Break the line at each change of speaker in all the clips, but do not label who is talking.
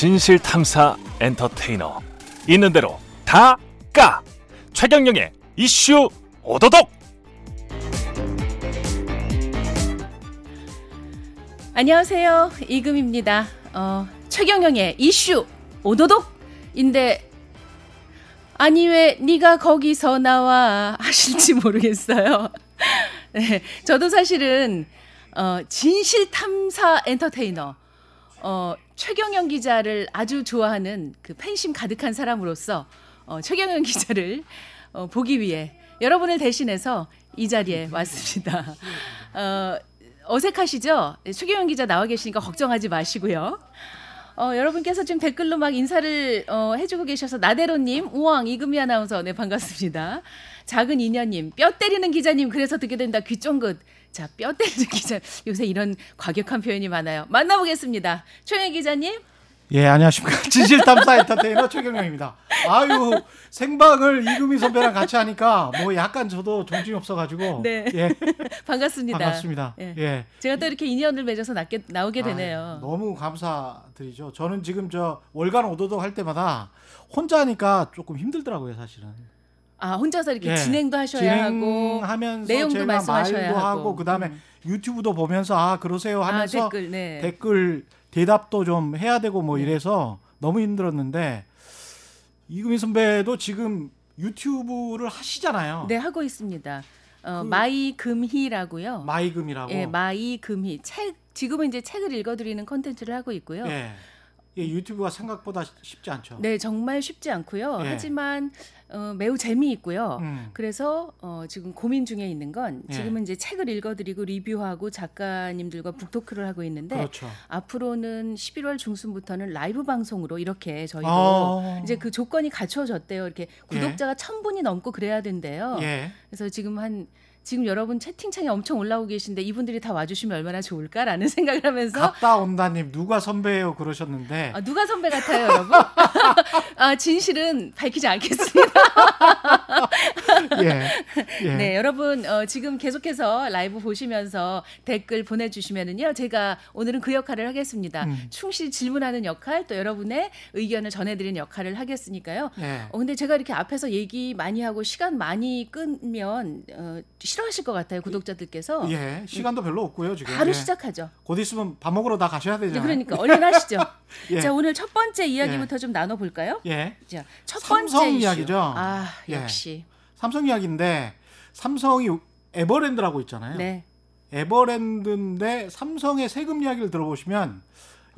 진실 탐사 엔터테이너 있는 대로 다 까 최경영의 이슈 오도독
안녕하세요. 이금입니다. 어, 최경영의 이슈 오도독인데 아니 왜 네가 거기서 나와 하실지 모르겠어요. 네, 저도 사실은 어, 진실 탐사 엔터테이너 어, 최경영 기자를 아주 좋아하는 그 팬심 가득한 사람으로서 어, 최경영 기자를 어, 보기 위해 여러분을 대신해서 이 자리에 왔습니다. 어, 어색하시죠? 네, 최경영 기자 나와 계시니까 걱정하지 마시고요. 어, 여러분께서 지금 댓글로 막 인사를 어, 해주고 계셔서 나대로님, 우왕, 이금희 아나운서, 네 반갑습니다. 작은 인연님, 뼈 때리는 기자님, 그래서 듣게 된다. 귀 쫑긋. 자, 뼈 때리는 기자. 요새 이런 과격한 표현이 많아요. 만나보겠습니다. 최영 기자님.
예, 안녕하십니까. 진실탐사 엔터테이너 최경영입니다. 아유, 생방을 이금희 선배랑 같이 하니까 뭐 약간 저도 정신이 없어가지고.
네.
예.
반갑습니다.
반갑습니다.
예.
예.
제가 또 이렇게 인연을 맺어서 낫게, 나오게
아유,
되네요.
너무 감사드리죠. 저는 지금 저 월간 오도독 할 때마다 혼자 하니까 조금 힘들더라고요, 사실은.
아, 혼자서 이렇게
예.
진행도 하셔야 하고. 내용도 말씀하셔야
하고,
하고.
그다음에
음.
유튜브도 보면서 아 그러세요
아,
하면서
댓글, 네.
댓글 대답도 좀 해야 되고 뭐 이래서 너무 힘들었는데 이금희 선배도 지금 유튜브를 하시잖아요.
네, 하고 있습니다. 어,
그-
마이 금희라고요.
마이 금희라고.
예, 마이 금희. 책 지금은 이제 책을 읽어드리는 컨텐츠를 하고 있고요.
예. 예, 유튜브가 생각보다 쉽지 않죠.
네, 정말 쉽지 않고요.
예.
하지만 어, 매우 재미있고요.
음.
그래서 어, 지금 고민 중에 있는 건
예.
지금은 이제 책을 읽어드리고 리뷰하고 작가님들과 북토크를 하고 있는데
그렇죠.
앞으로는 11월 중순부터는 라이브 방송으로 이렇게 저희도
아.
이제 그 조건이 갖춰졌대요. 이렇게 구독자가 천 분이 넘고 그래야 된대요.
예.
그래서 지금 한 지금 여러분 채팅창에 엄청 올라오고 계신데 이분들이 다 와주시면 얼마나 좋을까라는 생각을 하면서
갔다 온다님 누가 선배예요 그러셨는데
아, 누가 선배 같아요, 여러분? 아, 진실은 밝히지 않겠습니다.
예. 예.
네, 여러분 어, 지금 계속해서 라이브 보시면서 댓글 보내주시면은요, 제가 오늘은 그 역할을 하겠습니다.
음.
충실히 질문하는 역할, 또 여러분의 의견을 전해드리는 역할을 하겠으니까요.
예.
어, 근데 제가 이렇게 앞에서 얘기 많이 하고 시간 많이 끄면 어, 싫어하실 것 같아요, 구독자들께서.
예. 시간도 별로 없고요 지금.
바로
예.
시작하죠.
곧 있으면 밥 먹으러 다 가셔야 되잖아요.
그러니까 얼른 하시죠.
예.
자, 오늘 첫 번째 이야기부터 좀 나눠볼까요?
예.
자, 첫 번째
삼성
이슈.
이야기죠.
아,
예.
역시.
삼성 이야기인데 삼성이 에버랜드라고 있잖아요.
네.
에버랜드인데 삼성의 세금 이야기를 들어보시면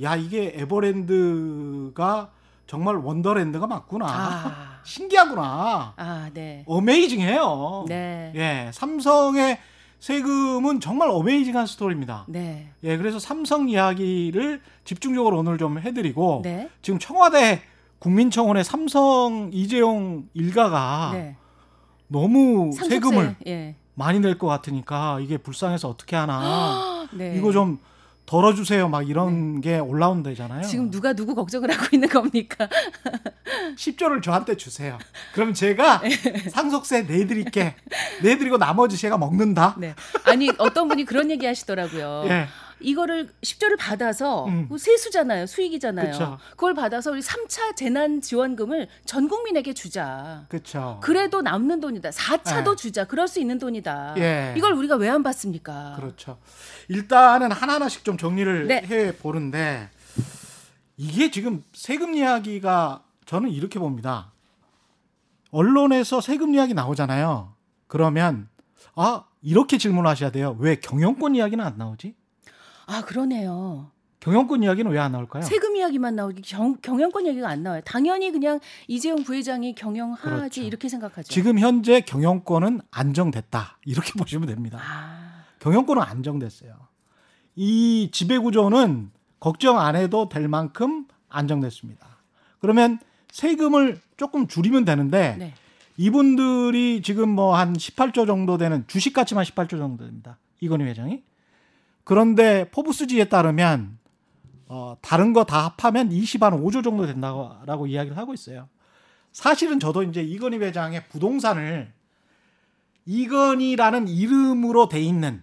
야 이게 에버랜드가 정말 원더랜드가 맞구나.
아.
신기하구나.
아, 네.
어메이징해요.
네.
예, 삼성의 세금은 정말 어메이징한 스토리입니다.
네.
예, 그래서 삼성 이야기를 집중적으로 오늘 좀 해드리고
네.
지금 청와대 국민청원에 삼성 이재용 일가가
네.
너무
상속세,
세금을
예.
많이 낼 것 같으니까 이게 불쌍해서 어떻게 하나
네.
이거 좀 덜어주세요 막 이런 게 올라온다잖아요.
지금 누가 누구 걱정을 하고 있는 겁니까?
10조를 저한테 주세요. 그럼 제가 상속세 내드릴게. 내드리고 나머지 제가 먹는다.
네. 아니 어떤 분이 그런 얘기 하시더라고요.
예.
이거를 10조를 받아서
음.
그 세수잖아요. 수익이잖아요.
그쵸.
그걸 받아서 우리 3차 재난 지원금을 전 국민에게 주자.
그렇죠.
그래도 남는 돈이다. 4차도
네.
주자. 그럴 수 있는 돈이다.
예.
이걸 우리가 왜 안 받습니까?
그렇죠. 일단은 하나하나씩 좀 정리를
네.
해 보는데 이게 지금 세금 이야기가 저는 이렇게 봅니다. 언론에서 세금 이야기 나오잖아요. 그러면 아 이렇게 질문하셔야 돼요. 왜 경영권 이야기는 안 나오지?
아 그러네요.
경영권 이야기는 왜 안 나올까요?
세금 이야기만 나오기 경, 경영권 얘기가 안 나와요. 당연히 그냥 이재용 부회장이 경영하지
그렇죠.
이렇게 생각하죠.
지금 현재 경영권은 안정됐다. 이렇게 보시면 됩니다.
아,
경영권은 안정됐어요. 이 지배 구조는 걱정 안 해도 될 만큼 안정됐습니다. 그러면 세금을 조금 줄이면 되는데
네.
이분들이 지금 뭐 한 18조 정도 되는 주식 가치만 18조 정도 됩니다. 이건희 회장이. 그런데 포브스지에 따르면 어, 다른 거 다 합하면 20한 5조 정도 된다고 이야기를 하고 있어요. 사실은 저도 이제 이건희 회장의 부동산을 이건희라는 이름으로 돼 있는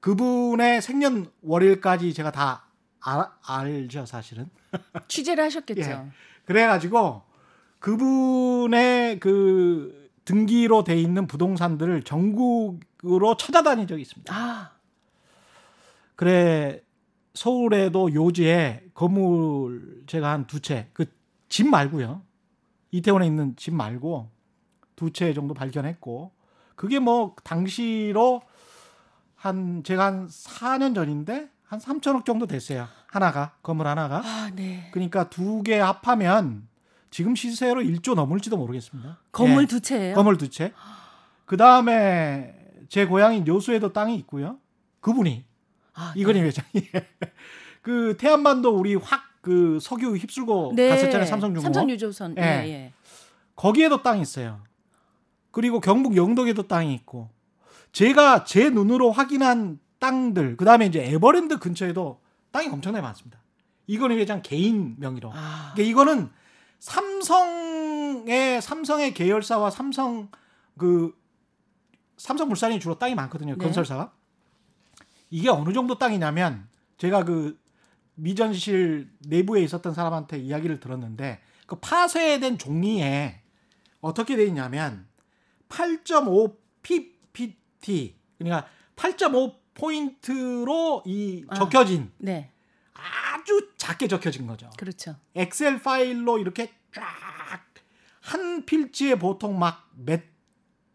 그분의 생년월일까지 제가 다 알, 알죠 사실은.
취재를 하셨겠죠.
예. 그래가지고 그분의 그 등기로 돼 있는 부동산들을 전국으로 찾아다닌 적이 있습니다.
아,
그래 서울에도 요지에 건물 제가 한 두 채, 그 집 말고요. 이태원에 있는 집 말고 두 채 정도 발견했고 그게 뭐 당시로 한 제가 한 4년 전인데 한 3천억 정도 됐어요. 하나가 건물 하나가.
아, 네.
그러니까 두 개 합하면 지금 시세로 1조 넘을지도 모르겠습니다.
건물
예,
두 채예요.
건물 두 채. 그 다음에 제 고향인 여수에도 땅이 있고요. 그분이
아,
이건희 회장이 그 태안반도 우리 확 그 석유 휩쓸고
네.
갔었잖아요 삼성중공
삼성유조선.
예.
예, 예.
거기에도 땅이 있어요. 그리고 경북 영덕에도 땅이 있고 제가 제 눈으로 확인한 땅들 그 다음에 이제 에버랜드 근처에도 땅이 엄청나게 많습니다. 이건희 회장 개인 명의로.
아,
그러니까 이거는 삼성의 삼성의 계열사와 삼성 그 삼성물산이 주로 땅이 많거든요.
네.
건설사가. 이게 어느 정도 땅이냐면 제가 그 미전실 내부에 있었던 사람한테 이야기를 들었는데 그 파쇄된 종이에 어떻게 돼 있냐면 8.5 ppt 그러니까 8.5 포인트로 이
아.
적혀진
네.
아주 작게 적혀진 거죠.
그렇죠.
엑셀 파일로 이렇게 쫙 한 필지에 보통 막 몇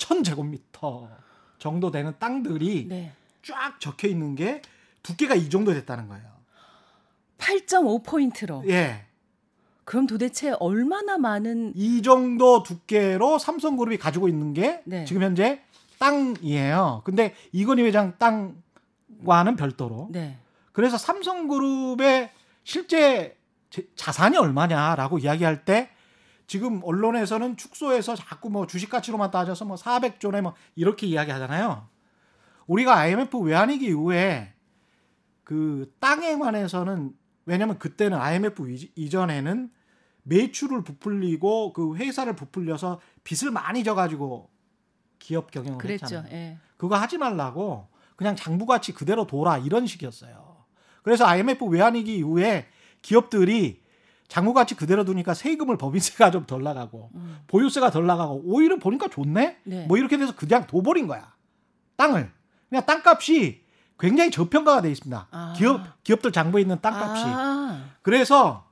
천 제곱미터 정도 되는 땅들이
네.
쫙 적혀 있는 게 두께가 이 정도 됐다는 거예요.
8.5 포인트로.
예.
그럼 도대체 얼마나 많은
이 정도 두께로 삼성그룹이 가지고 있는 게
네.
지금 현재 땅이에요. 근데 이건희 회장 땅과는 별도로.
네.
그래서 삼성그룹의 실제 제- 자산이 얼마냐라고 이야기할 때 지금 언론에서는 축소해서 자꾸 뭐 주식 가치로만 따져서 뭐 400조네 뭐 이렇게 이야기하잖아요. 우리가 IMF 외환위기 이후에 그 땅에 관해서는 왜냐면 그때는 IMF 이- 이전에는 매출을 부풀리고 그 회사를 부풀려서 빚을 많이 져가지고 기업 경영을
그랬죠.
했잖아요.
예.
그거 하지 말라고 그냥 장부가치 그대로 둬라 이런 식이었어요. 그래서 IMF 외환위기 이후에 기업들이 장부가치 그대로 두니까 세금을 법인세가 좀 덜 나가고
음.
보유세가 덜 나가고 오히려 보니까 좋네.
네.
뭐 이렇게 돼서 그냥 둬버린 거야. 땅을 그냥 땅값이 굉장히 저평가가 돼 있습니다.
아.
기업 기업들 장부에 있는 땅값이
아,
그래서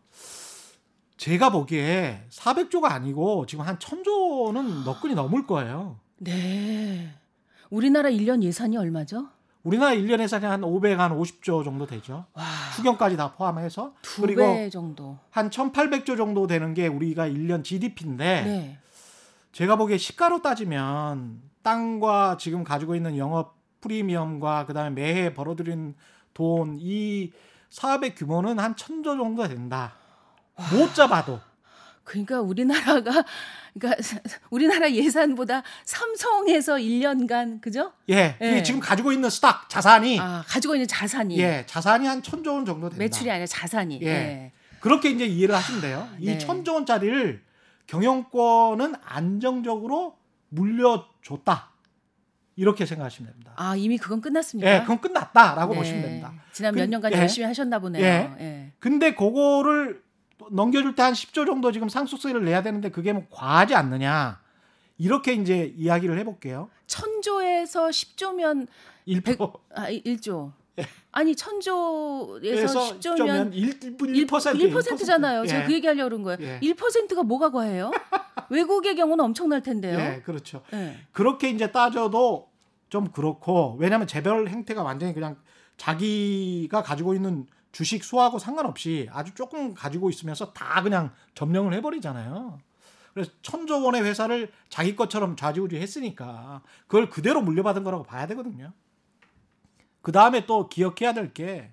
제가 보기에 400조가 아니고 지금 한 1000조는 너끈히 넘을 거예요.
네. 우리나라 1년 예산이 얼마죠?
우리나라 1년 예산이 한 500, 한 50조 정도 되죠.
와.
추경까지 다 포함해서.
두
그리고
배 정도.
한 1800조 정도 되는 게 우리가 1년 GDP인데
네.
제가 보기에 시가로 따지면 땅과 지금 가지고 있는 영업 프리미엄과 그다음에 매해 벌어들인 돈 이 사업의 규모는 한 천조 정도 된다. 못 잡아도.
그러니까 우리나라가 그러니까 우리나라 예산보다 삼성에서 1년간 그죠?
예.
예.
지금 가지고 있는 스탁 자산이
아, 가지고 있는 자산이
예, 자산이 한 천조 원 정도 된다.
매출이 아니라 자산이.
예.
예.
그렇게 이제 이해를 하시면 돼요.
네.
이 천조 원짜리를 경영권은 안정적으로 물려줬다. 이렇게 생각하시면 됩니다.
아, 이미 그건 끝났습니까?
예, 그건 끝났다라고
네.
보시면 됩니다.
지난
그-
몇 년간
예.
열심히 하셨나 보네요.
예.
예.
근데 그거를 넘겨줄 때 한 10조 정도 지금 상속세를 내야 되는데 그게 뭐 과하지 않느냐. 이렇게 이제 이야기를 해볼게요.
천조에서 10조면
1%.
아, 1조.
예.
아니, 천조에서
에서
10조면
1,
1%,
1%.
1%잖아요. 제가
예.
그 얘기 하려고 그런 거예요.
예.
1%가 뭐가 과해요? 외국의 경우는 엄청날 텐데요.
예, 그렇죠.
예.
그렇게 이제 따져도 좀 그렇고 왜냐하면 재벌 행태가 완전히 그냥 자기가 가지고 있는 주식 수하고 상관없이 아주 조금 가지고 있으면서 다 그냥 점령을 해버리잖아요. 그래서 천조 원의 회사를 자기 것처럼 좌지우지 했으니까 그걸 그대로 물려받은 거라고 봐야 되거든요. 그 다음에 또 기억해야 될 게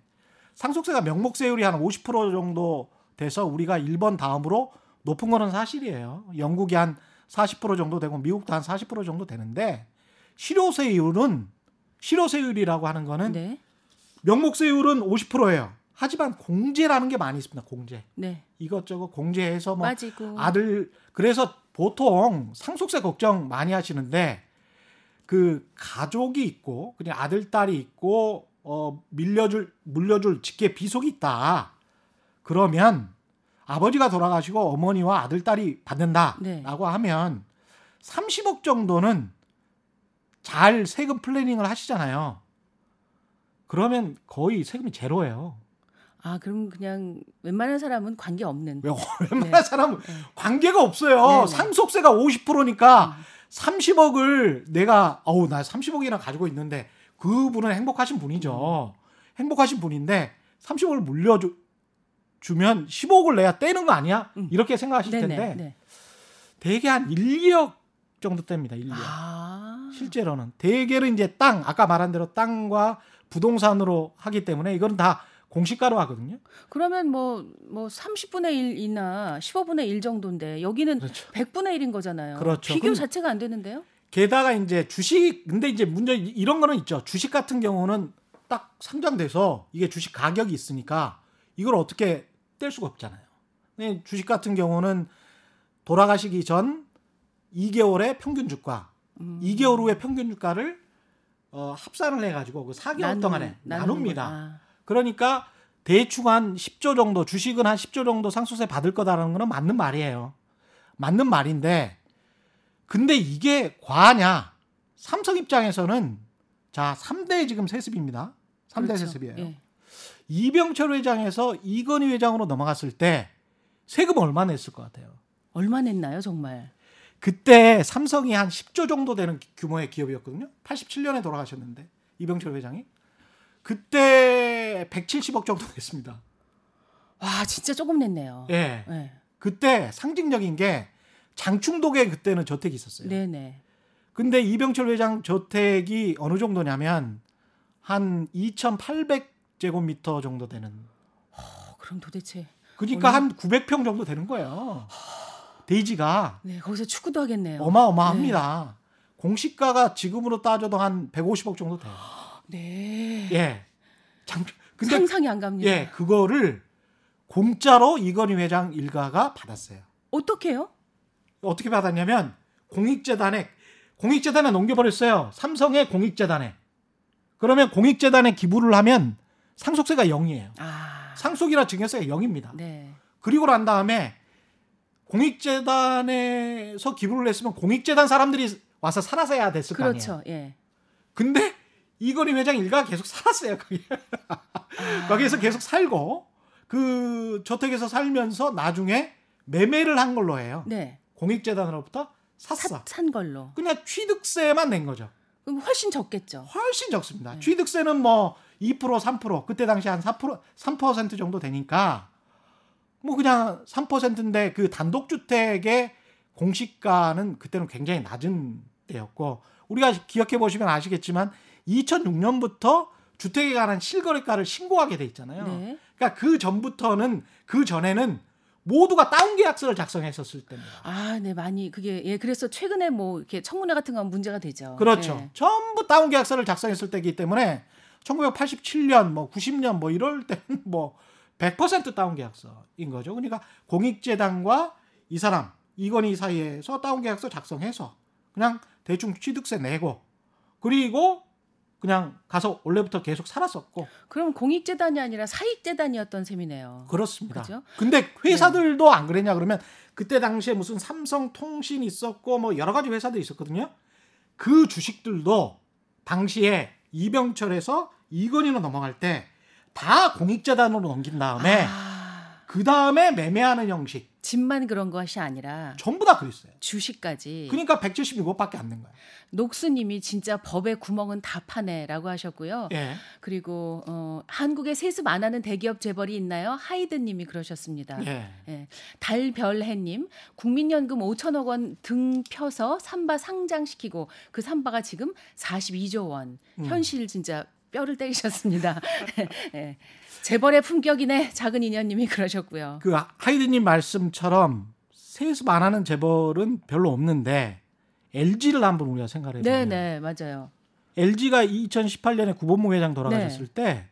상속세가 명목세율이 한 50% 정도 돼서 우리가 일본 다음으로 높은 거는 사실이에요. 영국이 한 40% 정도 되고 미국도 한 40% 정도 되는데 실효세율은 실효세율이라고 하는 거는
네.
명목세율은 50%예요. 하지만 공제라는 게 많이 있습니다. 공제.
네.
이것저것 공제해서 뭐
빠지고.
아들 그래서 보통 상속세 걱정 많이 하시는데 그 가족이 있고 그냥 아들 딸이 있고 어, 밀려줄 물려줄 직계 비속이 있다. 그러면 아버지가 돌아가시고 어머니와 아들 딸이 받는다라고
네.
하면 30억 정도는 잘 세금 플래닝을 하시잖아요. 그러면 거의 세금이 제로예요.
아, 그럼 그냥 웬만한 사람은 관계 없는.
왜 웬만한 사람은
네.
관계가 없어요.
네, 네.
상속세가 50%니까
음.
30억을 내가 어우 나 30억이나 가지고 있는데 그분은 행복하신 분이죠. 행복하신 분인데 30억을 물려주 주면 15억을 내야 떼는 거 아니야?
음.
이렇게 생각하실
네네.
텐데
네.
대개 한 1, 2억 정도 뗍니다. 1, 2억.
아.
실제로는 대개는 이제 땅 아까 말한 대로 땅과 부동산으로 하기 때문에 이거는 다 공시가로 하거든요.
그러면 뭐, 뭐 30분의 1이나 15분의 1 정도인데 여기는
그렇죠.
100분의 1인 거잖아요.
그렇죠.
비교 자체가 안 되는데요?
게다가 이제 주식 근데 이제 문제 이런 거는 있죠. 주식 같은 경우는 딱 상장돼서 이게 주식 가격이 있으니까 이걸 어떻게 뗄 수가 없잖아요. 주식 같은 경우는 돌아가시기 전 2개월의 평균 주가,
음.
2개월 후의 평균 주가를 어, 합산을 해가지고 그 4개월
나누-
동안에. 나눕니다.
아.
그러니까 대충 한 10조 정도 주식은 한 10조 정도 상속세 받을 거다라는 거는 맞는 말이에요. 맞는 말인데 근데 이게 과하냐? 삼성 입장에서는 자, 3대 지금 세습입니다. 3대
그렇죠.
세습이에요.
예.
이병철 회장에서 이건희 회장으로 넘어갔을 때 세금 얼마 냈을 것 같아요?
얼마 냈나요, 정말?
그때 삼성이 한 10조 정도 되는 기- 규모의 기업이었거든요. 87년에 돌아가셨는데 이병철 회장이 그때 170억 정도 냈습니다.
와, 진짜 조금 냈네요.
예.
네.
그때 상징적인 게 장충동에 그때는 저택이 있었어요.
네네.
근데 이병철 회장 저택이 어느 정도냐면 한 2,800제곱미터 정도 되는.
어, 그럼 도대체
그러니까
어느-
한 900평 정도 되는 거예요. 대지가
네 거기서 축구도 하겠네요.
어마어마합니다. 공시가가 지금으로 따져도 한 150억 정도 돼요.
네.
예. 장 근데
상상이 안 갑니다.
예, 그거를 공짜로 이건희 회장 일가가 받았어요.
어떻게요?
어떻게 받았냐면 공익재단에 공익재단에 넘겨버렸어요. 삼성의 공익재단에. 그러면 공익재단에 기부를 하면 상속세가 0이에요.
아.
상속이나 증여세가 0입니다.
네.
그리고 난 다음에 공익재단에서 기부를 했으면 공익재단 사람들이 와서 살아서야 됐을 거 아니에요.
그렇죠. 예.
근데 이건희 회장 일가가 계속 살았어요. 거기.
아.
거기에서 계속 살고 그 저택에서 살면서 나중에 매매를 한 걸로 해요.
네.
공익재단으로부터 샀어.
사, 산 걸로.
그냥 취득세만 낸 거죠.
그럼 훨씬 적겠죠.
훨씬 적습니다.
네.
취득세는 뭐 2% 3% 그때 당시 한 4% 3% 정도 되니까 뭐 그냥 3%인데 그 단독 주택의 공시가는 그때는 굉장히 낮은 때였고 우리가 기억해 보시면 아시겠지만 2006년부터 주택에 관한 실거래가를 신고하게 돼 있잖아요.
네.
그러니까 그 전부터는 그 전에는 모두가 다운 계약서를 작성했었을 때입니다.
아, 네, 많이 그게 예, 그래서 최근에 뭐 이렇게 청문회 같은 건 문제가 되죠.
그렇죠.
예.
전부 다운 계약서를 작성했을 때이기 때문에 1987년 뭐 90년 뭐 이럴 때는 뭐 100% 다운 계약서인 거죠. 그러니까 공익재단과 이 사람 이건희 사이에서 다운 계약서 작성해서 그냥 대충 취득세 내고 그리고 그냥 가서 원래부터 계속 살았었고
그럼 공익재단이 아니라 사익재단이었던 셈이네요.
그렇습니다.
그죠?
근데 회사들도 안 그랬냐 그러면 그때 당시에 무슨 삼성통신 있었고 뭐 여러 가지 회사들이 있었거든요. 그 주식들도 당시에 이병철에서 이건희로 넘어갈 때 다 공익재단으로 넘긴 다음에
아,
그 다음에 매매하는 형식
집만 그런 것이 아니라
전부 다 그랬어요.
주식까지.
그러니까 176억밖에 안낸 거예요.
녹수님이 진짜 법의 구멍은 다 파네라고 하셨고요.
예.
그리고 어, 한국에 세습 안 하는 대기업 재벌이 있나요? 하이드님이 그러셨습니다.
예.
예. 달별해님 국민연금 5천억 원 등 펴서 삼바 상장시키고 그 삼바가 지금 42조 원.
음.
현실 진짜 뼈를 때리셨습니다. 예. 재벌의 품격이네 작은 인연님이 그러셨고요.
그 하이드님 말씀처럼 세습 안 하는 재벌은 별로 없는데 LG를 한번 우리가 생각해 보면
네네 맞아요.
LG가 2018년에 구본무 회장 돌아가셨을
네.
때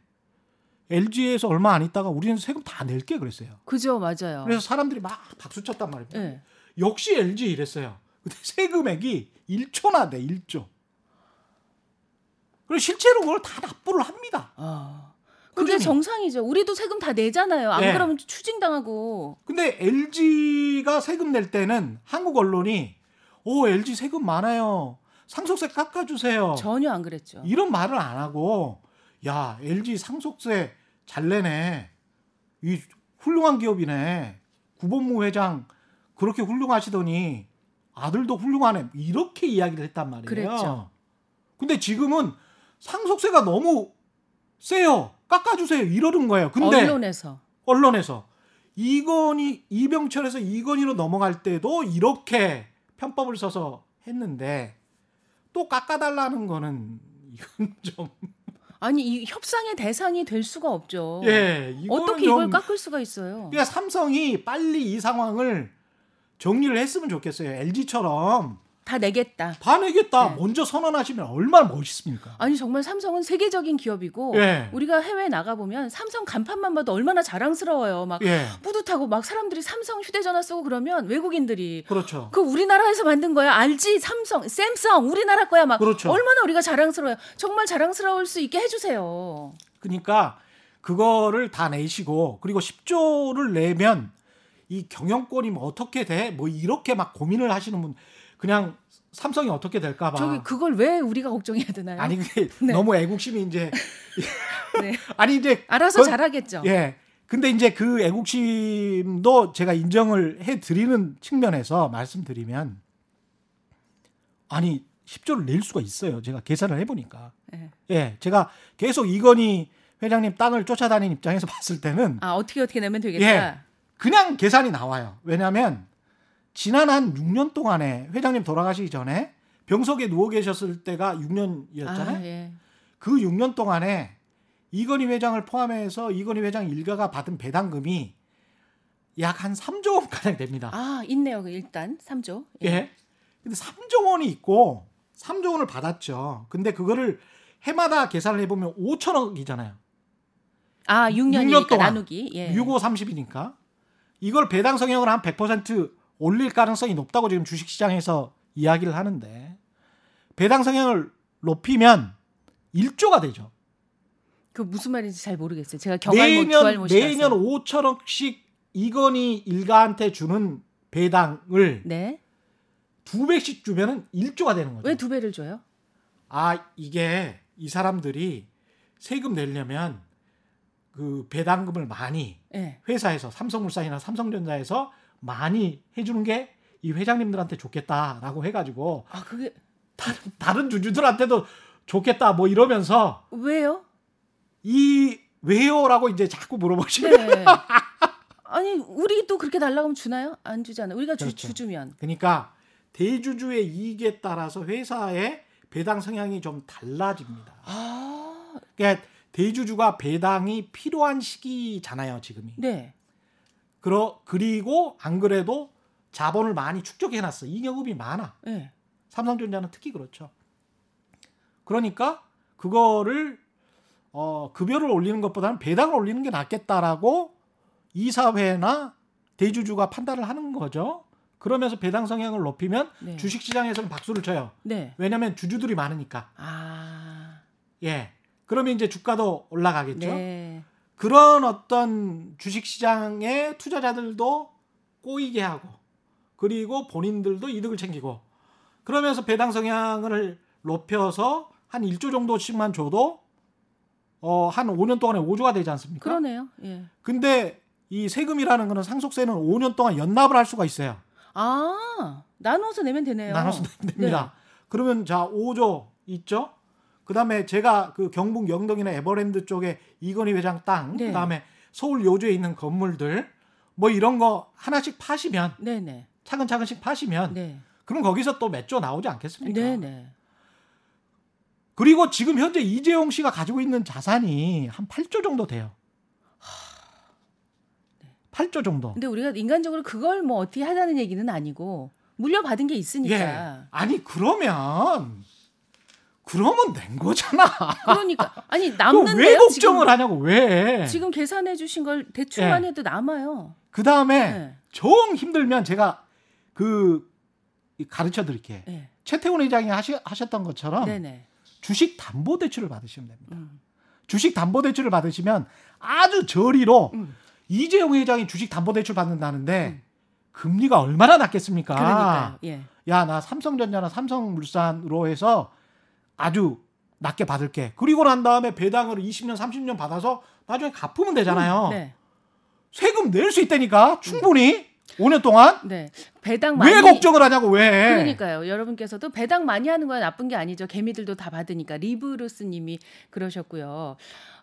LG에서 얼마 안 있다가 우리는 세금 다 낼게 그랬어요.
그죠 맞아요.
그래서 사람들이 막 박수 쳤단 말입니다.
예.
역시 LG 이랬어요. 근데 세금액이 1조나 돼, 1조. 그리고 실제로 그걸 다 납부를 합니다.
아. 그게
꾸준히.
정상이죠. 우리도 세금 다 내잖아요. 안
예.
그러면 추징당하고.
근데 LG가 세금 낼 때는 한국 언론이 오 LG 세금 많아요. 상속세 깎아주세요.
전혀 안 그랬죠.
이런 말을 안 하고 야 LG 상속세 잘 내네. 이 훌륭한 기업이네. 구본무 회장 그렇게 훌륭하시더니 아들도 훌륭하네. 이렇게 이야기를 했단 말이에요.
그랬죠.
근데 지금은 상속세가 너무 세요. 깎아주세요. 이러는 거예요. 근데
언론에서.
언론에서 이건희 이병철에서 이건희로 넘어갈 때도 이렇게 편법을 써서 했는데 또 깎아달라는 거는 이건 좀
아니 이 협상의 대상이 될 수가 없죠.
예,
어떻게
좀-
이걸 깎을 수가 있어요?
그러니까 삼성이 빨리 이 상황을 정리를 했으면 좋겠어요. LG처럼
다 내겠다.
다 내겠다.
네.
먼저 선언하시면 얼마나 멋있습니까?
아니 정말 삼성은 세계적인 기업이고
예.
우리가 해외 나가 보면 삼성 간판만 봐도 얼마나 자랑스러워요. 막
예,
뿌듯하고 막 사람들이 삼성 휴대전화 쓰고 그러면 외국인들이
그렇죠.
그 우리나라에서 만든 거야. 알지? 삼성, 샘성 우리나라 거야. 막
그렇죠.
얼마나 우리가 자랑스러워요. 정말 자랑스러울 수 있게 해주세요.
그러니까 그거를 다 내시고 그리고 10조를 내면 이 경영권이 뭐 어떻게 돼? 뭐 이렇게 막 고민을 하시는 분 그냥 삼성이 어떻게 될까 봐.
저기 그걸 왜 우리가 걱정해야 되나요?
아니 그게
네.
너무 애국심이 이제
네.
아니 이제
알아서
그-
잘하겠죠.
예. 근데 이제 그 애국심도 제가 인정을 해 드리는 측면에서 말씀드리면 아니 10조를 낼 수가 있어요. 제가 계산을 해 보니까.
예.
예. 제가 계속 이건희 회장님 땅을 쫓아다니는 입장에서 봤을 때는
아 어떻게 어떻게 내면 되겠다.
예. 그냥 계산이 나와요. 왜냐하면 지난 한 6년 동안에 회장님 돌아가시기 전에 병석에 누워 계셨을 때가 6년이었잖아요.
아, 예.
그 6년 동안에 이건희 회장을 포함해서 이건희 회장 일가가 받은 배당금이 약 한 3조 원 가량 됩니다.
아 있네요. 그 일단 3조.
예. 근데 3조 원이 있고 3조 원을 받았죠. 근데 그거를 해마다 계산을 해 보면 5천억이잖아요.
아 6년이니까
6년 동안.
나누기. 예.
6, 5, 30이니까 이걸 배당 성향을 한 100% 올릴 가능성이 높다고 지금 주식시장에서 이야기를 하는데 배당 성향을 높이면 1조가 되죠.
그 무슨 말인지 잘 모르겠어요. 제가 경알못 주알못이라서.
매년 5천억씩 이건희 일가한테 주는 배당을
네.
두 배씩 주면은 1조가 되는 거죠.
왜 두 배를 줘요?
아 이게 이 사람들이 세금 내려면 그 배당금을 많이
예.
회사에서 삼성물산이나 삼성전자에서 많이 해주는 게 이 회장님들한테 좋겠다라고 해가지고
아 그게
다른, 다른 주주들한테도 좋겠다 뭐 이러면서
왜요?
이 왜요라고 이제 자꾸 물어보시면
네. 아니 우리도 그렇게 달라고 주나요? 안 주잖아요. 우리가 주,
그렇죠.
주 주면.
그러니까 대주주의 이익에 따라서 회사의 배당 성향이 좀 달라집니다.
아,
그러니까 대주주가 배당이 필요한 시기잖아요, 지금이.
네.
그러, 그리고 안 그래도 자본을 많이 축적해놨어. 잉여금이 많아.
네.
삼성전자는 특히 그렇죠. 그러니까 그거를 어, 급여를 올리는 것보다는 배당을 올리는 게 낫겠다라고 이사회나 대주주가 판단을 하는 거죠. 그러면서 배당 성향을 높이면
네.
주식시장에서는 박수를 쳐요.
네.
왜냐하면 주주들이 많으니까.
아.
예. 그러면 이제 주가도 올라가겠죠.
네.
그런 어떤 주식시장의 투자자들도 꼬이게 하고 그리고 본인들도 이득을 챙기고 그러면서 배당 성향을 높여서 한 1조 정도씩만 줘도 어, 한 5년 동안에 5조가 되지 않습니까?
그러네요. 예.
근데 이 세금이라는 거는 상속세는 5년 동안 연납을 할 수가 있어요.
아, 나눠서 내면 되네요.
나눠서 내면 됩니다. 그러면 자 5조 있죠. 그다음에 제가 그 경북 영동이나 에버랜드 쪽에 이건희 회장 땅,
네.
그다음에 서울 요주에 있는 건물들 뭐 이런 거 하나씩 파시면
네, 네.
차근차근씩 파시면
네.
그럼 거기서 또 몇 조 나오지 않겠습니까?
네, 네.
그리고 지금 현재 이재용 씨가 가지고 있는 자산이 한 8조 정도 돼요. 8조 정도.
근데 우리가 인간적으로 그걸 뭐 어떻게 하자는 얘기는 아니고 물려받은 게 있으니까.
예. 아니 그러면 그러면 낸 거잖아.
그러니까 아니 남는데요.
왜 걱정을
지금,
하냐고 왜?
지금 계산해 주신 걸 대충만
예.
해도 남아요.
그 다음에
네.
정 힘들면 제가 그 가르쳐 드릴게.
네.
최태훈 회장이 하시, 하셨던 것처럼
네, 네.
주식 담보 대출을 받으시면 됩니다.
음.
주식 담보 대출을 받으시면 아주 저리로
음.
이재용 회장이 주식 담보 대출 받는다는데 금리가 얼마나 낮겠습니까?
그러니까요. 예.
야, 나 삼성전자나 삼성물산으로 해서 아주 낮게 받을게. 그리고 난 다음에 배당을 20년, 30년 받아서 나중에 갚으면 되잖아요.
네.
세금 낼 수 있다니까. 충분히. 5년 동안.
네. 배당 많이
왜 걱정을 하냐고 왜?
그러니까요. 여러분께서도 배당 많이 하는 건 나쁜 게 아니죠. 개미들도 다 받으니까. 리브루스 님이 그러셨고요.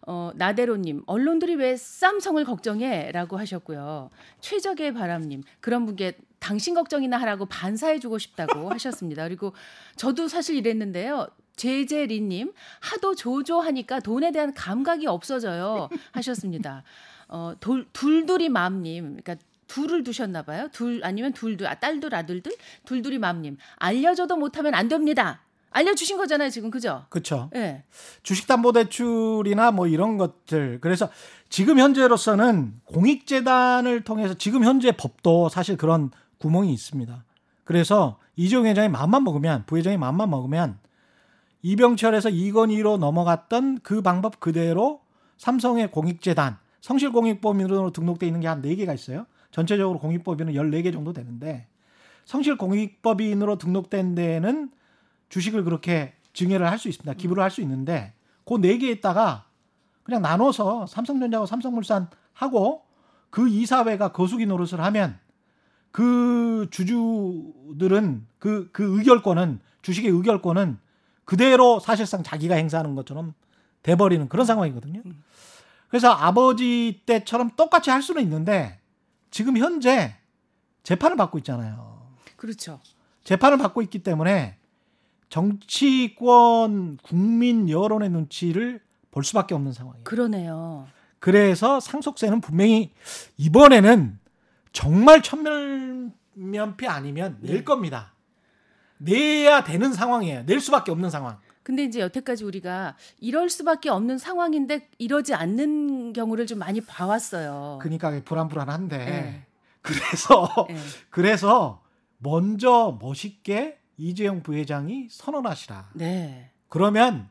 어, 나대로 님. 언론들이 왜 쌈성을 걱정해? 라고 하셨고요. 최적의 바람 님. 그런 분께 당신 걱정이나 하라고 반사해 주고 싶다고 하셨습니다. 그리고 저도 사실 이랬는데요. 제제린 님. 하도 조 조 하니까 돈에 대한 감각이 없어져요. 하셨습니다. 어, 돌, 둘둘이 맘님. 그러니까 둘을 두셨나 봐요. 둘 아니면 둘둘 아, 딸들 아들들 둘둘이 맘님 알려줘도 못하면 안 됩니다. 알려주신 거잖아요 지금 그죠?
그렇죠.
예.
주식담보대출이나 뭐 이런 것들. 그래서 지금 현재로서는 공익재단을 통해서 지금 현재 법도 사실 그런 구멍이 있습니다. 그래서 이재용 회장이 마음만 먹으면 부회장이 마음만 먹으면 이병철에서 이건희로 넘어갔던 그 방법 그대로 삼성의 공익재단 성실공익법인으로 등록돼 있는 게 한 4개가 있어요. 전체적으로 공익법인은 14개 정도 되는데 성실공익법인으로 등록된 데에는 주식을 그렇게 증여를 할 수 있습니다. 기부를 할 수 있는데 그네 개에다가 그냥 나눠서 삼성전자하고 삼성물산 하고 그 이사회가 거수기 노릇을 하면 그 주주들은 그, 그 의결권은 주식의 의결권은 그대로 사실상 자기가 행사하는 것처럼 돼버리는 그런 상황이거든요. 그래서 아버지 때처럼 똑같이 할 수는 있는데 지금 현재 재판을 받고 있잖아요.
그렇죠.
재판을 받고 있기 때문에 정치권 국민 여론의 눈치를 볼 수밖에 없는 상황이에요.
그러네요.
그래서 상속세는 분명히 이번에는 정말 천면피 아니면 낼
네.
겁니다. 내야 되는 상황이에요. 낼 수밖에 없는 상황.
근데 이제 여태까지 우리가 이럴 수밖에 없는 상황인데 이러지 않는 경우를 좀 많이 봐왔어요.
그러니까 불안불안한데
네.
그래서
예.
그래서 먼저 멋있게 이재용 부회장이 선언하시라.
네.
그러면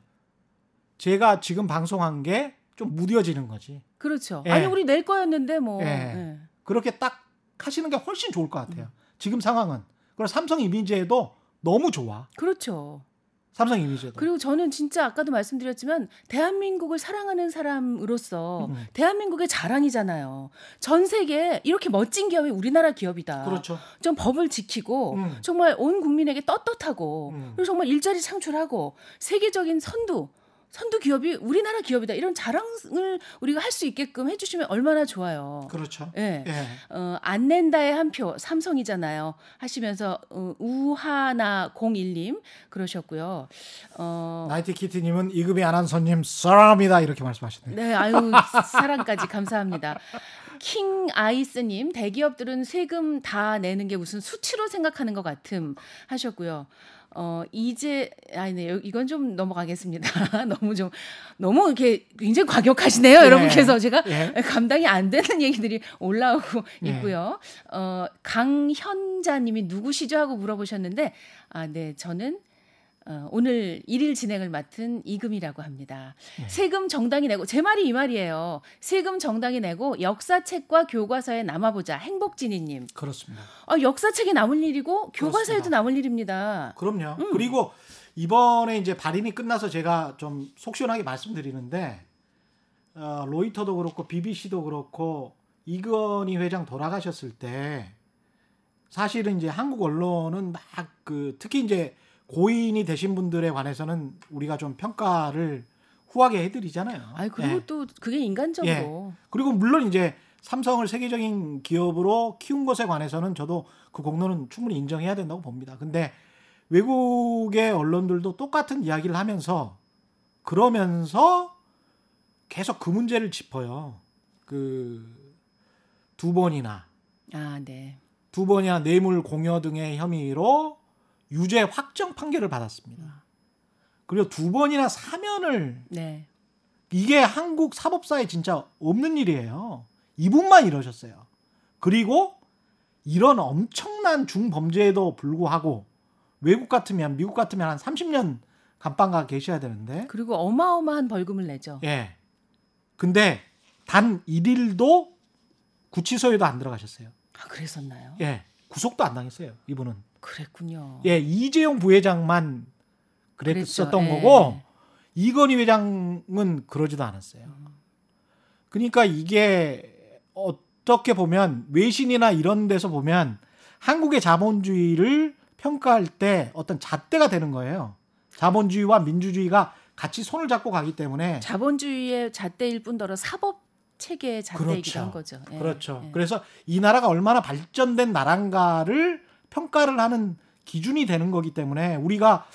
제가 지금 방송한 게 좀 무뎌지는 거지.
그렇죠.
예.
아니 우리 낼 거였는데 뭐.
예.
예.
그렇게 딱 하시는 게 훨씬 좋을 것 같아요. 지금 상황은. 그리고 삼성 이미지에도 너무 좋아.
그렇죠.
삼성 이미지에도.
그리고 저는 진짜 아까도 말씀드렸지만 대한민국을 사랑하는 사람으로서
음.
대한민국의 자랑이잖아요. 전 세계 이렇게 멋진 기업이 우리나라 기업이다.
그렇죠.
좀 법을 지키고
음.
정말 온 국민에게 떳떳하고
음.
그리고 정말 일자리 창출하고 세계적인 선두 선두 기업이 우리나라 기업이다 이런 자랑을 우리가 할 수 있게끔 해주시면 얼마나 좋아요.
그렇죠.
예.
예.
어, 안 낸다의 한 표 삼성이잖아요. 하시면서 어, 우하나 01님 그러셨고요. 어,
나이트 키티님은 이금희 아나운서님 사랑합니다 이렇게 말씀하시네요.
네, 아유 사랑까지 감사합니다. 킹 아이스님 대기업들은 세금 다 내는 게 무슨 수치로 생각하는 것 같음 하셨고요. 어 이제 아니네 요 이건 좀 넘어가겠습니다. 너무 좀 너무 이렇게 굉장히 과격하시네요,
예.
여러분께서 제가
예.
감당이 안 되는 얘기들이 올라오고
예.
있고요. 어 강현자님이 누구시죠 하고 물어보셨는데 아 네 저는 어, 오늘 일일 진행을 맡은 이금이라고 합니다.
네.
세금 정당이 내고 제 말이 이 말이에요. 세금 정당이 내고 역사책과 교과서에 남아보자. 행복진이님.
그렇습니다.
아, 역사책에 남을 일이고 교과서에도
그렇습니다.
남을 일입니다.
그럼요.
음.
그리고 이번에 이제 발인이 끝나서 제가 좀 속 시원하게 말씀드리는데 어, 로이터도 그렇고 BBC도 그렇고 이건희 회장 돌아가셨을 때 사실은 이제 한국 언론은 막 그 특히 이제 고인이 되신 분들에 관해서는 우리가 좀 평가를 후하게 해드리잖아요.
아이 그리고
예.
또 그게 인간적으로
그리고 물론 이제 삼성을 세계적인 기업으로 키운 것에 관해서는 저도 그 공로는 충분히 인정해야 된다고 봅니다. 근데 외국의 언론들도 똑같은 이야기를 하면서 그러면서 계속 그 문제를 짚어요. 그 두 번이나
아 네.
두 번이나 뇌물 공여 등의 혐의로 유죄 확정 판결을 받았습니다. 그리고 두 번이나 사면을
네.
이게 한국 사법사에 진짜 없는 일이에요. 이분만 이러셨어요. 그리고 이런 엄청난 중범죄에도 불구하고 외국 같으면 미국 같으면 한 30년 감방가 계셔야 되는데
그리고 어마어마한 벌금을 내죠.
예. 근데 단 1일도 구치소에도 안 들어가셨어요.
아, 그랬었나요?
예. 구속도 안 당했어요. 이분은.
그랬군요.
예, 이재용 부회장만 그랬었던
그랬죠. 예.
거고 이건희 회장은 그러지도 않았어요. 그러니까 이게 어떻게 보면 외신이나 이런 데서 보면 한국의 자본주의를 평가할 때 어떤 잣대가 되는 거예요. 자본주의와 민주주의가 같이 손을 잡고 가기 때문에
자본주의의 잣대일 뿐더러 사법 체계의 잣대이기도
그렇죠.
한 거죠. 예.
그렇죠.
예.
그래서 이 나라가 얼마나 발전된 나라인가를 평가를 하는 기준이 되는 거기 때문에 우리가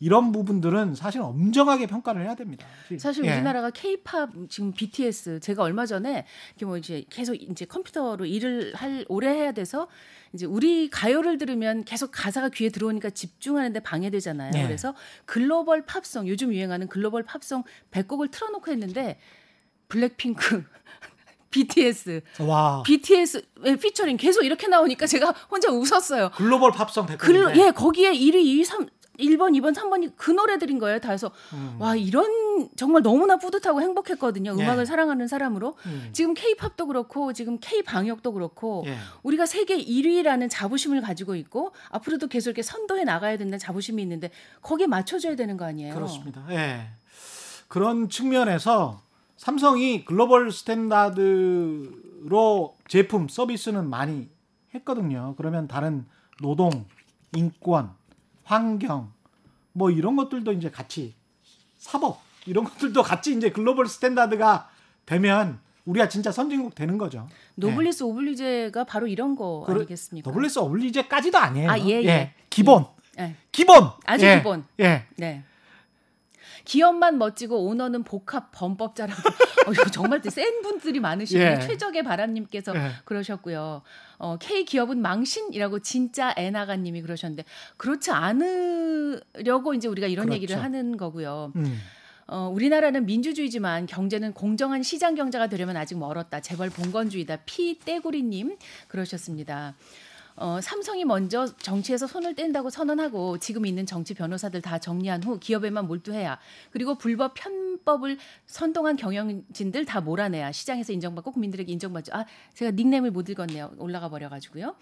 이런 부분들은 사실 엄정하게 평가를 해야 됩니다.
사실
예.
우리나라가 K-팝 지금 BTS 제가 얼마 전에 이렇게 뭐 이제 계속 이제 컴퓨터로 일을 할 오래 해야 돼서 이제 우리 가요를 들으면 계속 가사가 귀에 들어오니까 집중하는데 방해되잖아요.
네.
그래서 글로벌 팝송 요즘 유행하는 글로벌 팝송 100곡을 틀어놓고 했는데 블랙핑크 BTS,
와
BTS 의 피처링 계속 이렇게 나오니까 제가 혼자 웃었어요.
글로벌 팝송
백글,
글
예, 거기에 1위, 2위, 3, 1번, 2번, 3번이 그 노래들인 거예요. 다 해서
음.
와 이런 정말 너무나 뿌듯하고 행복했거든요.
예.
음악을 사랑하는 사람으로
음.
지금 K-팝도 그렇고 지금 K-방역도 그렇고
예.
우리가 세계 1위라는 자부심을 가지고 있고 앞으로도 계속 이렇게 선도해 나가야 된다는 자부심이 있는데 거기에 맞춰 줘야 되는 거 아니에요?
그렇습니다. 예. 그런 측면에서 삼성이 global standard로 제품 서비스는 많이 했거든요. 그러면 다른 노동, 인권, 환경 뭐 이런 것들도 이제 같이 사법 이런 것들도 같이 이제 global standard가 되면 우리가 진짜 선진국 되는 거죠.
노블리스 오블리제가 바로 이런 거
그러-
아니겠습니까?
노블레스 어블리제까지도 아니에요.
아, 예, 예.
기본.
예.
기본.
아주
예.
기본.
예.
네. 기업만 멋지고 오너는 복합 범법자라고 어, 정말 센 분들이 많으시고
예.
최적의 바람님께서
예.
그러셨고요. 어, K 기업은 망신이라고 진짜 애나가님이 그러셨는데 그렇지 않으려고 이제 우리가 이런
그렇죠.
얘기를 하는 거고요.
음.
어, 우리나라는 민주주의지만 경제는 공정한 시장 경제가 되려면 아직 멀었다. 재벌 봉건주의다. 피 떼구리님 그러셨습니다. 어, 삼성이 먼저 정치에서 손을 뗀다고 선언하고 지금 있는 정치 변호사들 다 정리한 후 기업에만 몰두해야 그리고 불법 편법을 선동한 경영진들 다 몰아내야 시장에서 인정받고 국민들에게 인정받죠. 아 제가 닉네임을 못 읽었네요. 올라가 버려가지고요.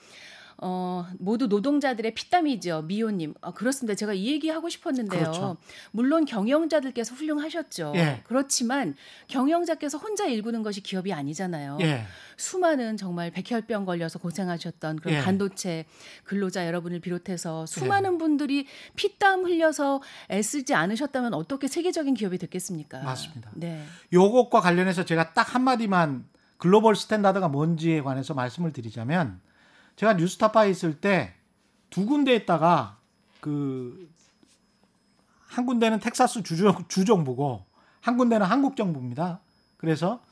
어, 모두 노동자들의 피땀이죠. 미호님. 아, 그렇습니다. 제가 이 얘기 하고 싶었는데요.
그렇죠.
물론 경영자들께서 훌륭하셨죠.
예.
그렇지만 경영자께서 혼자 일구는 것이 기업이 아니잖아요.
예.
수많은 정말 백혈병 걸려서 고생하셨던 그런
예.
반도체 근로자 여러분을 비롯해서 수많은 분들이 피땀 흘려서 애쓰지 않으셨다면 어떻게 세계적인 기업이 됐겠습니까?
맞습니다.
네.
요것과 관련해서 제가 딱 한마디만 global standard가 뭔지에 관해서 말씀을 드리자면 제가 뉴스타파에 있을 때 두 군데에다가 그 한 군데는 텍사스 주정, 주정부고 한 군데는 한국 정부입니다. 그래서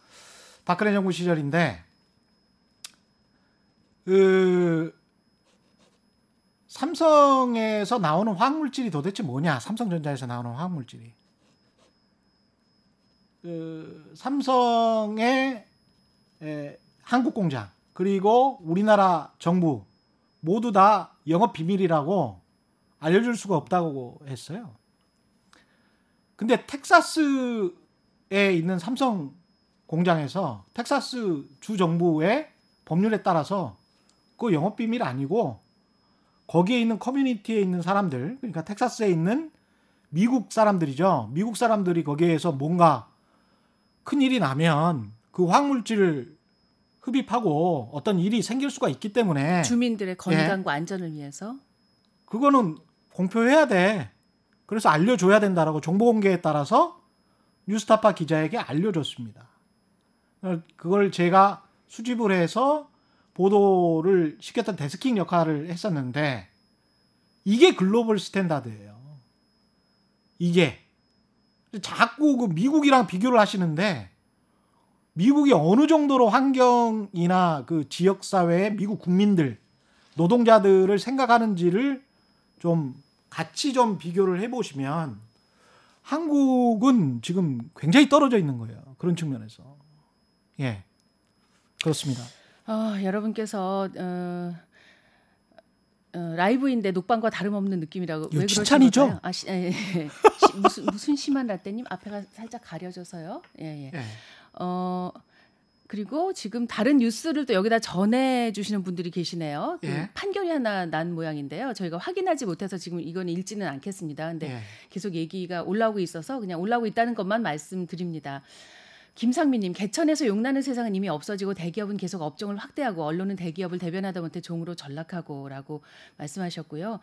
박근혜 정부 시절인데 그 삼성에서 나오는 화학물질이 도대체 뭐냐? 삼성전자에서 나오는 화학물질이 그 삼성의 에, 한국 공장 그리고 우리나라 정부 모두 다 영업 비밀이라고 알려줄 수가 없다고 했어요. 근데 텍사스에 있는 삼성 공장에서 텍사스 주 정부의 법률에 따라서 그 영업 비밀 아니고 거기에 있는 커뮤니티에 있는 사람들 그러니까 텍사스에 있는 미국 사람들이죠. 미국 사람들이 거기에서 뭔가 큰 일이 나면 그 화학물질을 흡입하고 어떤 일이 생길 수가 있기 때문에
주민들의
예.
건강과 안전을 위해서
그거는 공표해야 돼. 그래서 알려줘야 된다라고 정보 공개에 따라서 뉴스타파 기자에게 알려줬습니다. 그걸 제가 수집을 해서 보도를 시켰던 데스킹 역할을 했었는데 이게 global standard예요. 이게 자꾸 그 미국이랑 비교를 하시는데 미국이 어느 정도로 환경이나 그 지역 사회의 미국 국민들 노동자들을 생각하는지를 좀 같이 좀 비교를 해보시면 한국은 지금 굉장히 떨어져 있는 거예요. 그런 측면에서. 예. 그렇습니다.
아, 여러분께서 어, 어, 라이브인데 녹방과 다름없는 느낌이라고 왜
칭찬이죠?
그러신? 아, 시, 예, 예. 시- 무슨 무슨 심한 라떼님 앞에가 살짝 가려져서요. 예, 예.
예.
어 그리고 지금 다른 뉴스를 또 여기다 전해 주시는 분들이 계시네요. 그
예.
판결이 하나 난 모양인데요. 저희가 확인하지 못해서 지금 이건 읽지는 않겠습니다. 근데
예.
계속 얘기가 올라오고 있어서 그냥 올라오고 있다는 것만 말씀드립니다. 김상민님 개천에서 용나는 세상은 이미 없어지고 대기업은 계속 업종을 확대하고 언론은 대기업을 대변하다 못해 종으로 전락하고라고 말씀하셨고요.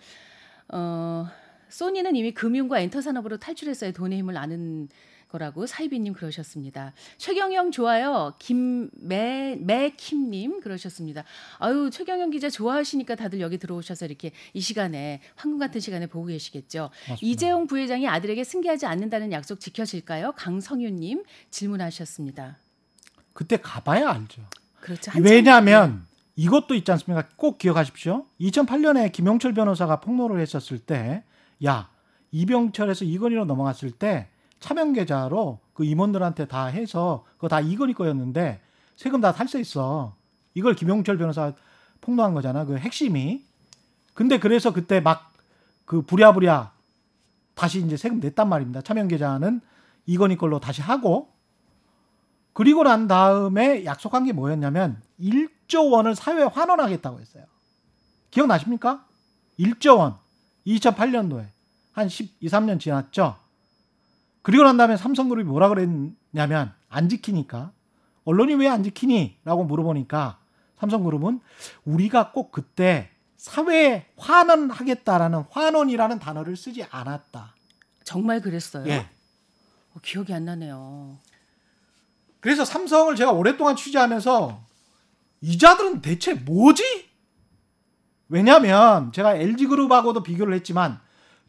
어, 소니는 이미 금융과 엔터 산업으로 탈출했어야 돈의 힘을 아는 거라고 사이비님 그러셨습니다. 최경영 좋아요. 김매 매킴님 그러셨습니다. 아유 최경영 기자 좋아하시니까 다들 여기 들어오셔서 이렇게 이 시간에 황금 같은 시간에 보고 계시겠죠.
맞습니다.
이재용 부회장이 아들에게 승계하지 않는다는 약속 지켜질까요? 강성윤님 질문하셨습니다.
그때 가봐야 알죠.
그렇죠.
왜냐하면 이것도 있지 않습니까? 꼭 기억하십시오. 2008년에 김용철 변호사가 폭로를 했었을 때, 야 이병철에서 이건희로 넘어갔을 때 차명 계좌로 그 임원들한테 다 해서 그거 다 이건희 거였는데 세금 다 탈세했어. 이걸 김용철 변호사 폭로한 거잖아. 그 핵심이. 근데 그래서 그때 막 그 부랴부랴 다시 이제 세금 냈단 말입니다. 차명 계좌는 이건희 걸로 다시 하고 그리고 난 다음에 약속한 게 뭐였냐면 1조 원을 사회에 환원하겠다고 했어요. 기억나십니까? 1조 원. 2008년도에 한 12, 3년 지났죠. 그리고 난 다음에 삼성그룹이 뭐라 그랬냐면 안 지키니까 언론이 왜 안 지키니? 라고 물어보니까 삼성그룹은 우리가 꼭 그때 사회에 환원하겠다라는 환원이라는 단어를 쓰지 않았다.
정말 그랬어요.
예.
어, 기억이 안 나네요.
그래서 삼성을 제가 오랫동안 취재하면서 이자들은 대체 뭐지? 왜냐하면 제가 LG그룹하고도 비교를 했지만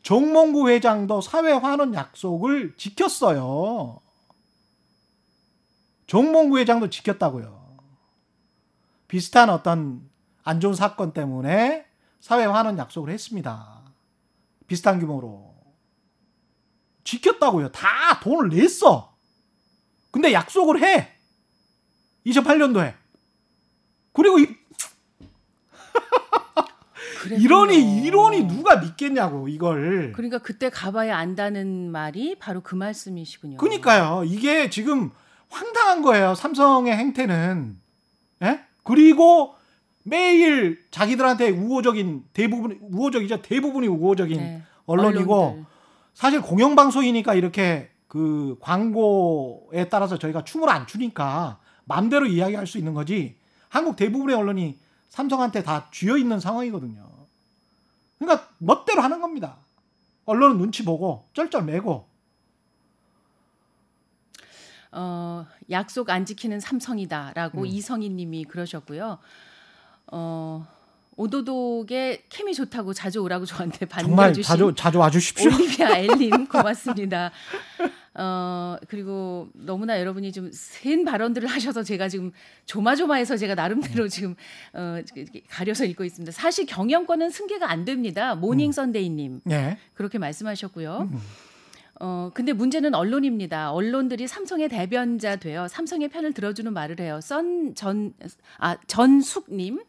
정몽구 회장도 사회 환원 약속을 지켰어요. 정몽구 회장도 지켰다고요. 비슷한 어떤 안 좋은 사건 때문에 사회 환원 약속을 했습니다. 비슷한 규모로. 지켰다고요. 다 돈을 냈어. 근데 약속을 해. 2008년도에. 그리고 이,
그랬군요.
이러니 이러니 누가 믿겠냐고 이걸.
그러니까 그때 가봐야 안다는 말이 바로 그 말씀이시군요.
그러니까요. 이게 지금 황당한 거예요. 삼성의 행태는. 예? 그리고 매일 자기들한테 우호적인 대부분 우호적이죠. 대부분이 우호적인
네.
언론이고
언론들.
사실 공영방송이니까 이렇게 그 광고에 따라서 저희가 춤을 안 추니까 마음대로 이야기할 수 있는 거지. 한국 대부분의 언론이 삼성한테 다 쥐어 있는 상황이거든요. 그러니까 멋대로 하는 겁니다. 언론은 눈치 보고 쩔쩔매고
어, 약속 안 지키는 삼성이다라고
음.
이성희님이 그러셨고요. 어, 오도독의 케미 좋다고 자주 오라고 저한테
정말
반겨주신
자주 자주 와주십시오.
올리비아 엘님 고맙습니다. 어 그리고 너무나 여러분이 좀 센 발언들을 하셔서 제가 지금 조마조마해서 제가 나름대로 지금 어 가려서 읽고 있습니다. 사실 경영권은 승계가 안 됩니다. 모닝 선데이님
예.
그렇게 말씀하셨고요.
음.
어 근데 문제는 언론입니다. 언론들이 삼성의 대변자 되어 삼성의 편을 들어주는 말을 해요. 썬전아 전숙님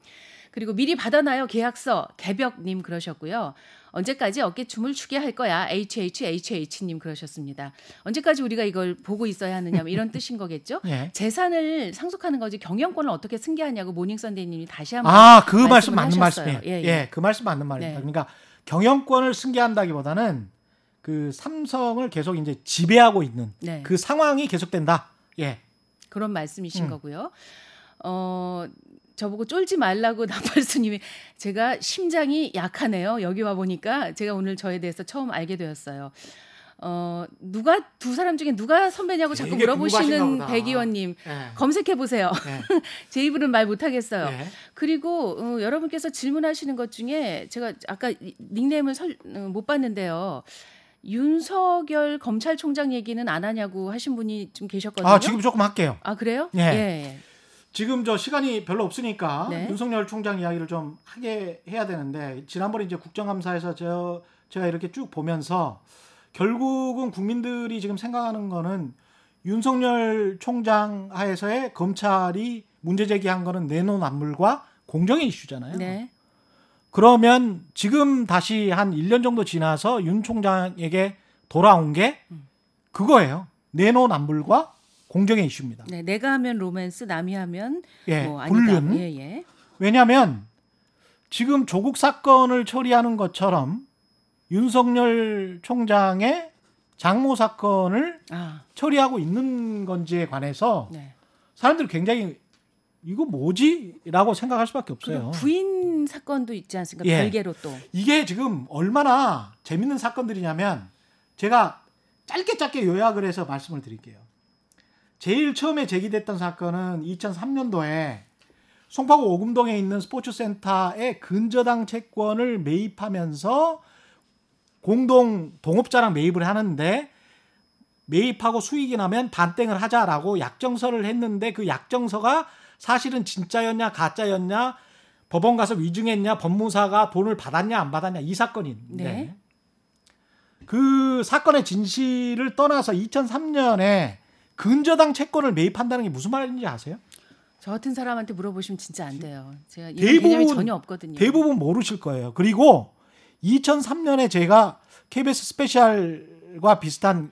그리고 미리 받아놔요 계약서 개벽님 그러셨고요. 언제까지 어깨춤을 추게 할 거야 HHHH님 그러셨습니다. 언제까지 우리가 이걸 보고 있어야 하느냐 뭐 이런 뜻인 거겠죠.
예.
재산을 상속하는 거지 경영권을 어떻게 승계하냐고 모닝 선데이님이 다시 한번
아, 그 말씀 맞는
하셨어요.
말씀이에요.
예,
예,
예.
그 말씀 맞는 말입니다.
네.
그러니까 경영권을 승계한다기보다는 그 삼성을 계속 이제 지배하고 있는
네.
그 상황이 계속된다. 예.
그런 말씀이신
음.
거고요. 어 저보고 쫄지 말라고 나팔수님이 제가 심장이 약하네요. 여기 와 보니까 제가 오늘 저에 대해서 처음 알게 되었어요. 어 누가 두 사람 중에 누가 선배냐고 자꾸 물어보시는
보다.
백 의원님
예.
검색해 보세요.
예.
제 입으로는 말 못하겠어요.
예.
그리고 어, 여러분께서 질문하시는 것 중에 제가 아까 이- 닉네임을 설, 어, 못 봤는데요. 윤석열 검찰총장 얘기는 안 하냐고 하신 분이 좀 계셨거든요.
아, 지금 조금 할게요.
아 그래요?
예.
예.
지금 저 시간이 별로 없으니까
네.
윤석열 총장 이야기를 좀 하게 해야 되는데 지난번에 이제 국정감사에서 저 제가 이렇게 쭉 보면서 결국은 국민들이 지금 생각하는 거는 윤석열 총장 하에서의 검찰이 문제 제기한 거는 내노남불과 공정의 이슈잖아요.
네.
그러면 지금 다시 한 1년 정도 지나서 윤 총장에게 돌아온 게 그거예요. 내노남불과 공정의 이슈입니다.
네, 내가 하면 로맨스, 남이 하면
예,
뭐 아니다.
불륜.
예, 예.
왜냐하면 지금 조국 사건을 처리하는 것처럼 윤석열 총장의 장모 사건을
아,
처리하고 있는 건지에 관해서
네.
사람들이 굉장히 이거 뭐지?라고 생각할 수밖에 없어요.
부인 사건도 있지 않습니까?
예.
별개로 또.
이게 지금 얼마나 재밌는 사건들이냐면 제가 짧게 짧게 요약을 해서 말씀을 드릴게요. 제일 처음에 제기됐던 사건은 2003년도에 송파구 오금동에 있는 스포츠센터에 근저당 채권을 매입하면서 공동 동업자랑 매입을 하는데 매입하고 수익이 나면 반땡을 하자라고 약정서를 했는데 그 약정서가 사실은 진짜였냐 가짜였냐 법원 가서 위증했냐 법무사가 돈을 받았냐 안 받았냐 이 사건인데
네.
그 사건의 진실을 떠나서 2003년에 근저당 채권을 매입한다는 게 무슨 말인지 아세요?
저 같은 사람한테 물어보시면 진짜 안 돼요. 제가
대부분-
전혀 없거든요.
대부분 모르실 거예요. 그리고 2003년에 제가 KBS 스페셜과 비슷한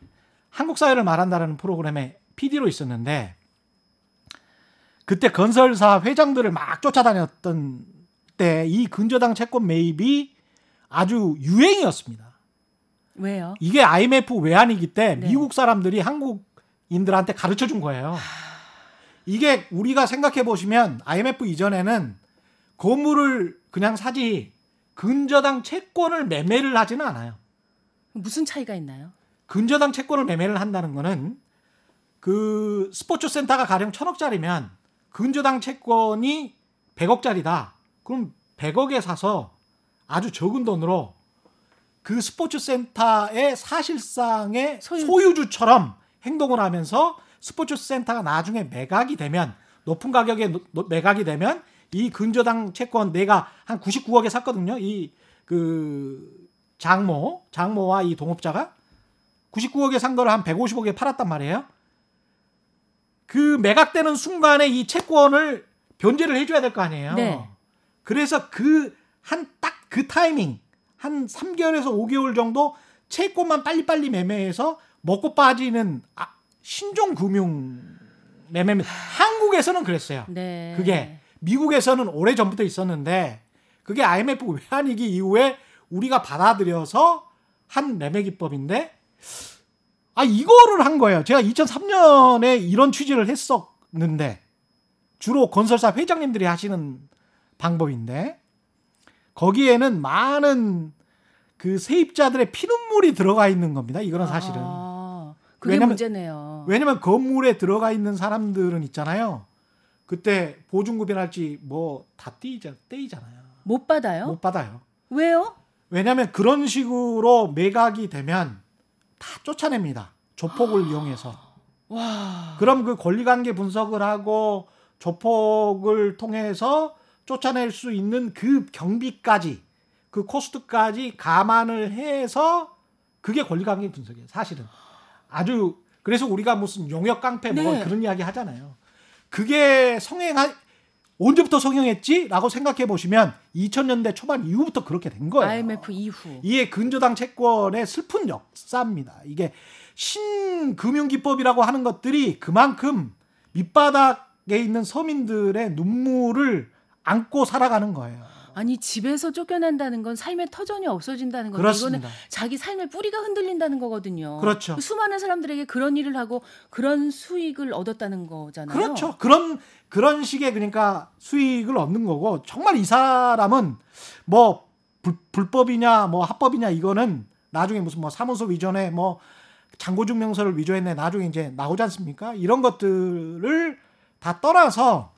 한국 사회를 말한다라는 프로그램에 PD로 있었는데 그때 건설사 회장들을 막 쫓아다녔던 때 이 근저당 채권 매입이 아주 유행이었습니다.
왜요?
이게 IMF 외환위기 때
네.
미국 사람들이 한국 인들한테 가르쳐 준 거예요. 이게 우리가 생각해 보시면 IMF 이전에는 건물을 그냥 사지 근저당 채권을 매매를 하지는 않아요.
무슨 차이가 있나요?
근저당 채권을 매매를 한다는 거는 그 스포츠 센터가 가령 천억짜리면 근저당 채권이 100억짜리다. 그럼 100억에 사서 아주 적은 돈으로 그 스포츠 센터의 사실상의
소유-
소유주처럼 행동을 하면서 스포츠 센터가 나중에 매각이 되면 높은 가격에 매각이 되면 이 근저당 채권 내가 한 99억에 샀거든요. 이 그 장모 장모와 이 동업자가 99억에 산 거를 한 150억에 팔았단 말이에요. 그 매각되는 순간에 이 채권을 변제를 해줘야 될 거 아니에요.
네.
그래서 그 한 딱그 타이밍 한 3개월에서 5개월 정도 채권만 빨리빨리 매매해서 먹고 빠지는 아, 신종 금융 매매 한국에서는 그랬어요.
네.
그게 미국에서는 오래 전부터 있었는데 그게 IMF 외환위기 이후에 우리가 받아들여서 한 매매 기법인데 아 이거를 한 거예요. 제가 2003년에 이런 취지를 했었는데 주로 건설사 회장님들이 하시는 방법인데 거기에는 많은 그 세입자들의 피눈물이 들어가 있는 겁니다. 이거는 사실은.
아, 그게
왜냐면-
문제네요.
왜냐면 건물에 들어가 있는 사람들은 있잖아요. 그때 보증금이랄지 뭐 다 떼이자, 떼이잖아요.
못 받아요?
못 받아요.
왜요?
왜냐면 그런 식으로 매각이 되면 다 쫓아냅니다. 조폭을 이용해서.
와.
그럼 그 권리관계 분석을 하고 조폭을 통해서 쫓아낼 수 있는 그 경비까지 그 코스트까지 감안을 해서 그게 권리관계 분석이에요. 사실은 아주 그래서 우리가 무슨 용역 깡패 뭐
네.
그런 이야기 하잖아요. 그게 성행한 언제부터 성행했지라고 생각해 보시면 2000년대 초반 이후부터 그렇게 된 거예요.
IMF 이후.
이게 근저당 채권의 슬픈 역사입니다. 이게 신금융기법이라고 하는 것들이 그만큼 밑바닥에 있는 서민들의 눈물을 안고 살아가는 거예요.
아니 집에서 쫓겨난다는 건 삶의 터전이 없어진다는 거죠.
그렇습니다.
이거는 자기 삶의 뿌리가 흔들린다는 거거든요.
그렇죠.
수많은 사람들에게 그런 일을 하고 그런 수익을 얻었다는 거잖아요.
그렇죠. 그런 그런 식의 그러니까 수익을 얻는 거고 정말 이 사람은 뭐 불, 불법이냐 뭐 합법이냐 이거는 나중에 무슨 뭐 사무소 위조네 뭐 장고증명서를 위조했네 나중에 이제 나오지 않습니까? 이런 것들을 다 떠나서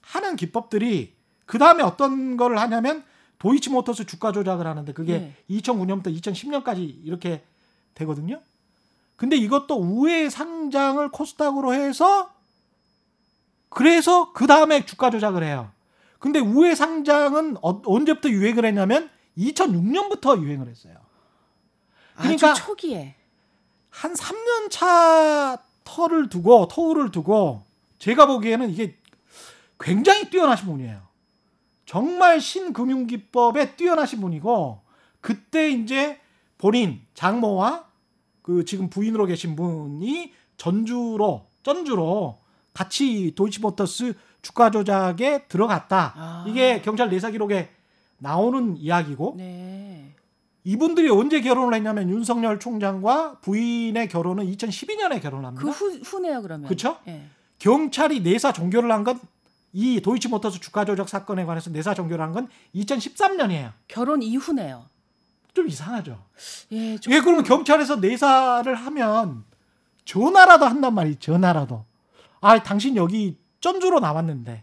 하는 기법들이 그 다음에 어떤 거를 하냐면 도이치모터스 주가 조작을 하는데 그게
네.
2009년부터 2010년까지 이렇게 되거든요. 근데 이것도 우회 상장을 코스닥으로 해서 그래서 그 다음에 주가 조작을 해요. 근데 우회 상장은 어- 언제부터 유행을 했냐면 2006년부터 유행을 했어요. 그러니까
아주 초기에.
한 3년 차 터를 두고 터울을 두고 제가 보기에는 이게 굉장히 뛰어나신 분이에요. 정말 신금융기법에 뛰어나신 분이고 그때 이제 본인 장모와 그 지금 부인으로 계신 분이 전주로 전주로 같이 도이치모터스 주가 조작에 들어갔다.
아.
이게 경찰 내사 기록에 나오는 이야기고
네.
이분들이 언제 결혼을 했냐면 윤석열 총장과 부인의 결혼은 2012년에 결혼합니다.
그 후, 후네요 그러면.
그쵸?
예.
경찰이 내사 종결을 한 건 이 도이치모터스 주가 조작 사건에 관해서 내사 종결을 한건 2013년이에요.
결혼 이후네요.
좀 이상하죠.
예, 좀
예, 그러면 경찰에서 내사를 하면 전화라도 한단 말이에요. 전화라도. 아, 당신 여기 전주로 나왔는데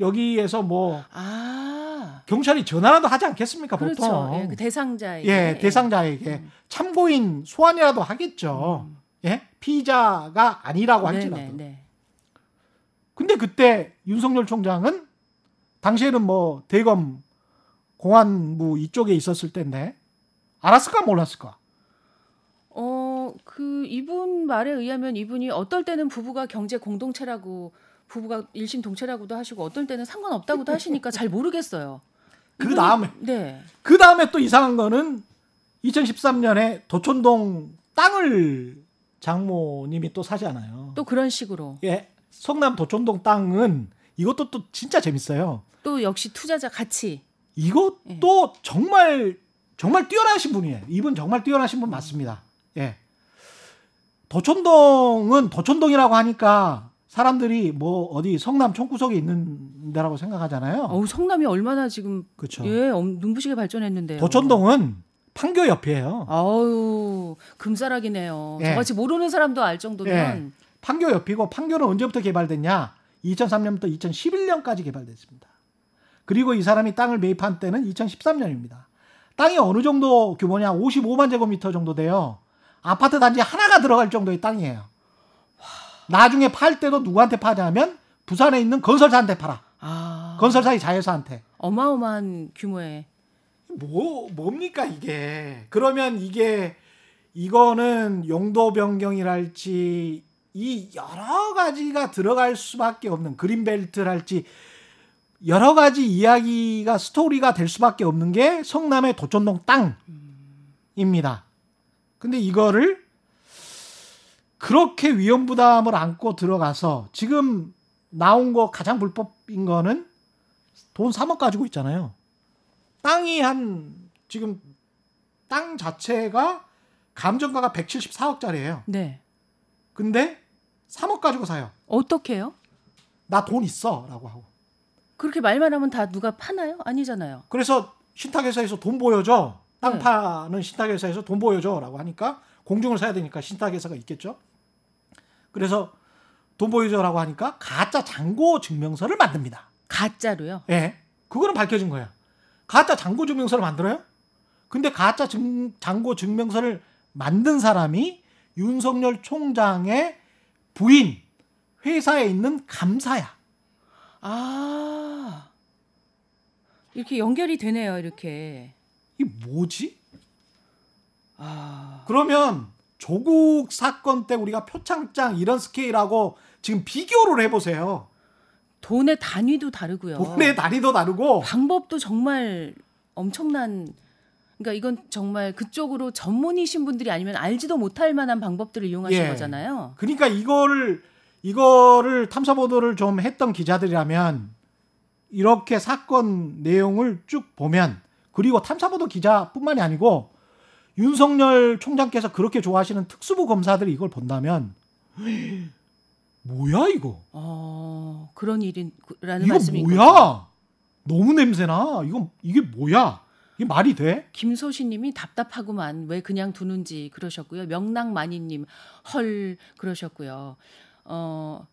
여기에서 뭐
아.
경찰이 전화라도 하지 않겠습니까?
그렇죠.
보통.
예, 그 대상자에게.
예, 대상자에게
음.
참고인 소환이라도 하겠죠. 예, 피의자가 아니라고 할지라도.
네, 네.
근데 그때 윤석열 총장은 당시에는 뭐 대검 공안부 이쪽에 있었을 텐데 알았을까 몰랐을까?
어, 그 이분 말에 의하면 이분이 어떨 때는 부부가 경제 공동체라고 부부가 일심 동체라고도 하시고 어떨 때는 상관없다고도 하시니까 잘 모르겠어요.
그 다음에
네.
그 다음에 또 이상한 거는 2013년에 도촌동 땅을 장모님이 또 사잖아요.
또 그런 식으로
예, 성남 도촌동 땅은 이것도 또 진짜 재밌어요.
또 역시 투자자 같이
이것도 정말 정말 뛰어나신 분이에요. 이분 정말 뛰어나신 분 맞습니다. 예. 도촌동은 도촌동이라고 하니까 사람들이 뭐 어디 성남 총구석에 있는 데라고 생각하잖아요.
어우 성남이 얼마나 지금
그렇죠.
예 엄- 눈부시게 발전했는데요.
도촌동은 판교 옆이에요.
아우 금사락이네요.
예.
저같이 모르는 사람도 알 정도면
판교 옆이고 판교는 언제부터 개발됐냐? 2003년부터 2011년까지 개발됐습니다. 그리고 이 사람이 땅을 매입한 때는 2013년입니다. 땅이 어느 정도 규모냐? 55만 제곱미터 정도 돼요. 아파트 단지 하나가 들어갈 정도의 땅이에요. 나중에 팔 때도 누구한테 파냐면 부산에 있는 건설사한테 팔아.
아
건설사의 자회사한테.
어마어마한 규모의
뭐 뭡니까 이게? 그러면 이게 이거는 용도 변경이랄지 이 여러 가지가 들어갈 수밖에 없는 그린벨트랄지 여러 가지 이야기가 스토리가 될 수밖에 없는 게 성남의 도촌동 땅입니다. 근데 이거를 그렇게 위험 부담을 안고 들어가서 지금 나온 거 가장 불법인 거는 돈 3억 가지고 있잖아요. 땅이 한 지금 땅 자체가 감정가가 174억짜리예요.
네
근데 3억 가지고 사요.
어떻게요?
나 돈 있어라고 하고.
그렇게 말만 하면 다 누가 파나요? 아니잖아요.
그래서 신탁회사에서 돈 보여줘. 땅
네.
파는 신탁회사에서 돈 보여줘라고 하니까 공중을 사야 되니까 신탁회사가 있겠죠. 그래서 돈 보여줘라고 하니까 가짜 잔고 증명서를 만듭니다.
가짜로요.
예. 그거는 밝혀진 거야. 가짜 잔고 증명서를 만들어요? 근데 가짜 증, 잔고 증명서를 만든 사람이 윤석열 총장의 부인 회사에 있는 감사야.
아 이렇게 연결이 되네요. 이렇게
이게 뭐지?
아
그러면 조국 사건 때 우리가 표창장 이런 스케일하고 지금 비교를 해보세요.
돈의 단위도 다르고요.
돈의 단위도 다르고
방법도 정말 엄청난 그러니까 이건 정말 그쪽으로 전문이신 분들이 아니면 알지도 못할 만한 방법들을 이용하신
예.
거잖아요.
그러니까 이거를 이거를 탐사 보도를 좀 했던 기자들이라면 이렇게 사건 내용을 쭉 보면 그리고 탐사 보도 기자뿐만이 아니고 윤석열 총장께서 그렇게 좋아하시는 특수부 검사들이 이걸 본다면 뭐야 이거?
어 그런 일이라는
이거
말씀인 거죠.
뭐야? 너무 냄새나. 이건 이게 뭐야? 이게 말이 돼?
김소희님이 답답하구만 왜 그냥 두는지 그러셨고요. 명랑마니님 헐 그러셨고요. 어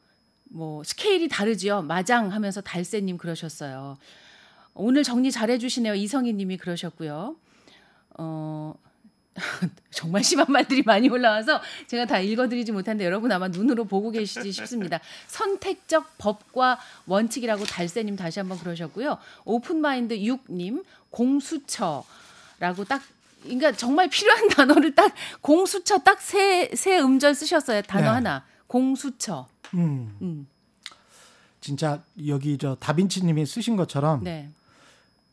뭐 스케일이 다르지요. 마장 하면서 달새님 그러셨어요. 오늘 정리 잘해주시네요. 이성희님이 그러셨고요. 어 정말 심한 말들이 많이 올라와서 제가 다 읽어드리지 못한데 여러분 아마 눈으로 보고 계시지 싶습니다. 선택적 법과 원칙이라고 달새님 다시 한번 그러셨고요. 오픈마인드 6님 공수처라고 딱 그러니까 정말 필요한 단어를 딱 공수처 딱 세세 음절 쓰셨어요. 단어
네.
하나 공수처.
음.
음,
진짜 여기 저 다빈치님이 쓰신 것처럼
네.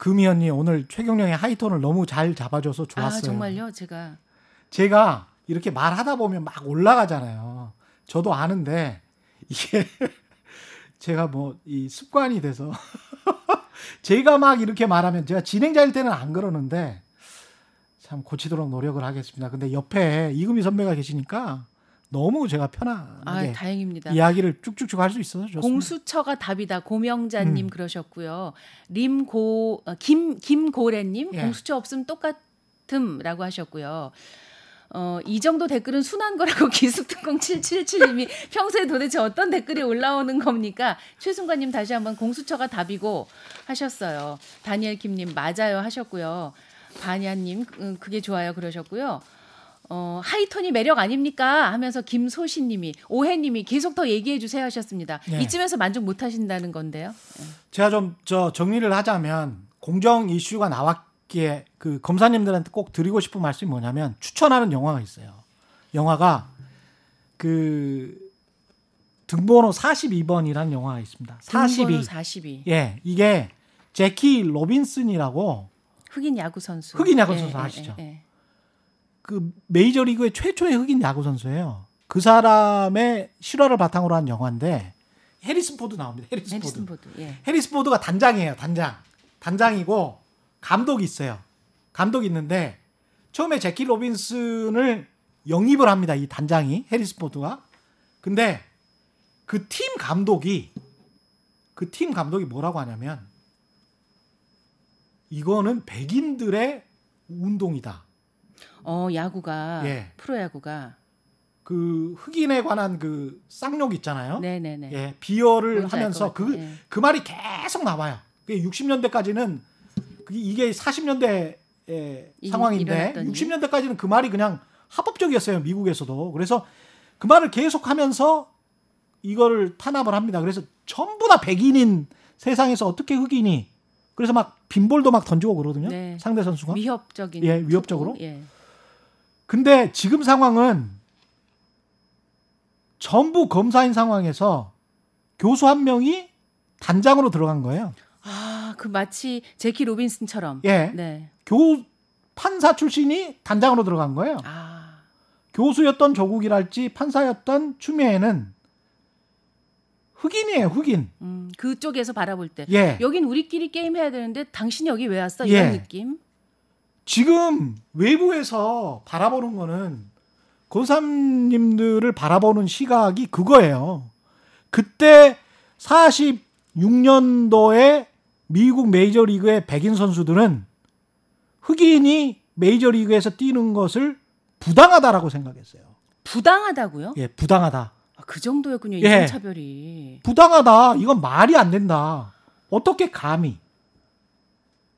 금이 언니 오늘 최경령의 하이톤을 너무 잘 잡아줘서 좋았어요.
아 정말요? 제가
제가 이렇게 말하다 보면 막 올라가잖아요. 저도 아는데 이게 제가 뭐 이 습관이 돼서 제가 막 이렇게 말하면 제가 진행자일 때는 안 그러는데 참 고치도록 노력을 하겠습니다. 근데 옆에 이금희 선배가 계시니까 너무 제가
아
편안하게
다행입니다.
이야기를 쭉쭉쭉 할 수 있어서 좋습니다.
공수처가 답이다. 고명자님
음.
그러셨고요. 림고 어, 김 김고래님
예.
공수처 없음 똑같음라고 하셨고요. 어, 이 정도 댓글은 순한 거라고 기숙특공 777님이 평소에 도대체 어떤 댓글이 올라오는 겁니까? 최순관님 다시 한번 공수처가 답이고 하셨어요. 다니엘 킴님 맞아요 하셨고요. 바니아님 음, 그게 좋아요 그러셨고요. 어, 하이톤이 매력 아닙니까? 하면서 김소신 님이 오해 님이 계속 더 얘기해 주세요 하셨습니다.
네.
이쯤에서 만족 못 하신다는 건데요.
제가 좀 저 정리를 하자면 공정 이슈가 나왔기에 그 검사님들한테 꼭 드리고 싶은 말씀이 뭐냐면 추천하는 영화가 있어요. 영화가 그 등번호 42번이라는 영화가 있습니다. 42.
42.
예, 이게 재키 로빈슨이라고
흑인 야구 선수.
흑인 야구 선수 아시죠?
예.
그 메이저리그의 최초의 흑인 야구 선수예요. 그 사람의 실화를 바탕으로 한 영화인데 해리슨 포드 나옵니다. 해리슨,
해리슨
포드.
포드. 예.
해리스 포드가 단장이에요. 단장. 단장이고 감독이 있어요. 감독이 있는데 처음에 재키 로빈슨을 영입을 합니다. 이 단장이 해리스 포드가. 근데 그 팀 감독이 그 팀 감독이 뭐라고 하냐면 이거는 백인들의 운동이다.
어, 야구가
예.
프로야구가
그 흑인에 관한 그 쌍욕 있잖아요.
네, 네, 네.
예, 비열을
알
하면서
것 같아요.
그,
예.
그 말이 계속 나와요. 그게 60년대까지는 이게 40년대 의
이-
상황인데
일어났던 일.
60년대까지는 그 말이 그냥 합법적이었어요. 미국에서도. 그래서 그 말을 계속하면서 이거를 탄압을 합니다. 그래서 전부 다 백인인 세상에서 어떻게 흑인이 그래서 막 빈볼도 막 던지고 그러거든요.
네.
상대 선수가.
위협적인
예, 위협적으로?
투구? 예.
근데 지금 상황은 전부 검사인 상황에서 교수 한 명이 단장으로 들어간 거예요.
아, 그 마치 제키 로빈슨처럼.
예.
네.
교 판사 출신이 단장으로 들어간 거예요.
아,
교수였던 조국이랄지 판사였던 추미애는 흑인이에요, 흑인.
음, 그쪽에서 바라볼 때.
예.
여긴 우리끼리 게임 해야 되는데 당신이 여기 왜 왔어?
예.
이런 느낌.
지금 외부에서 바라보는 거는 고삼님들을 바라보는 시각이 그거예요. 그때 46년도에 미국 메이저리그의 백인 선수들은 흑인이 메이저리그에서 뛰는 것을 부당하다라고 생각했어요.
부당하다고요?
예, 부당하다.
아, 그 정도였군요.
예.
인종차별이.
부당하다. 이건 말이 안 된다. 어떻게 감히?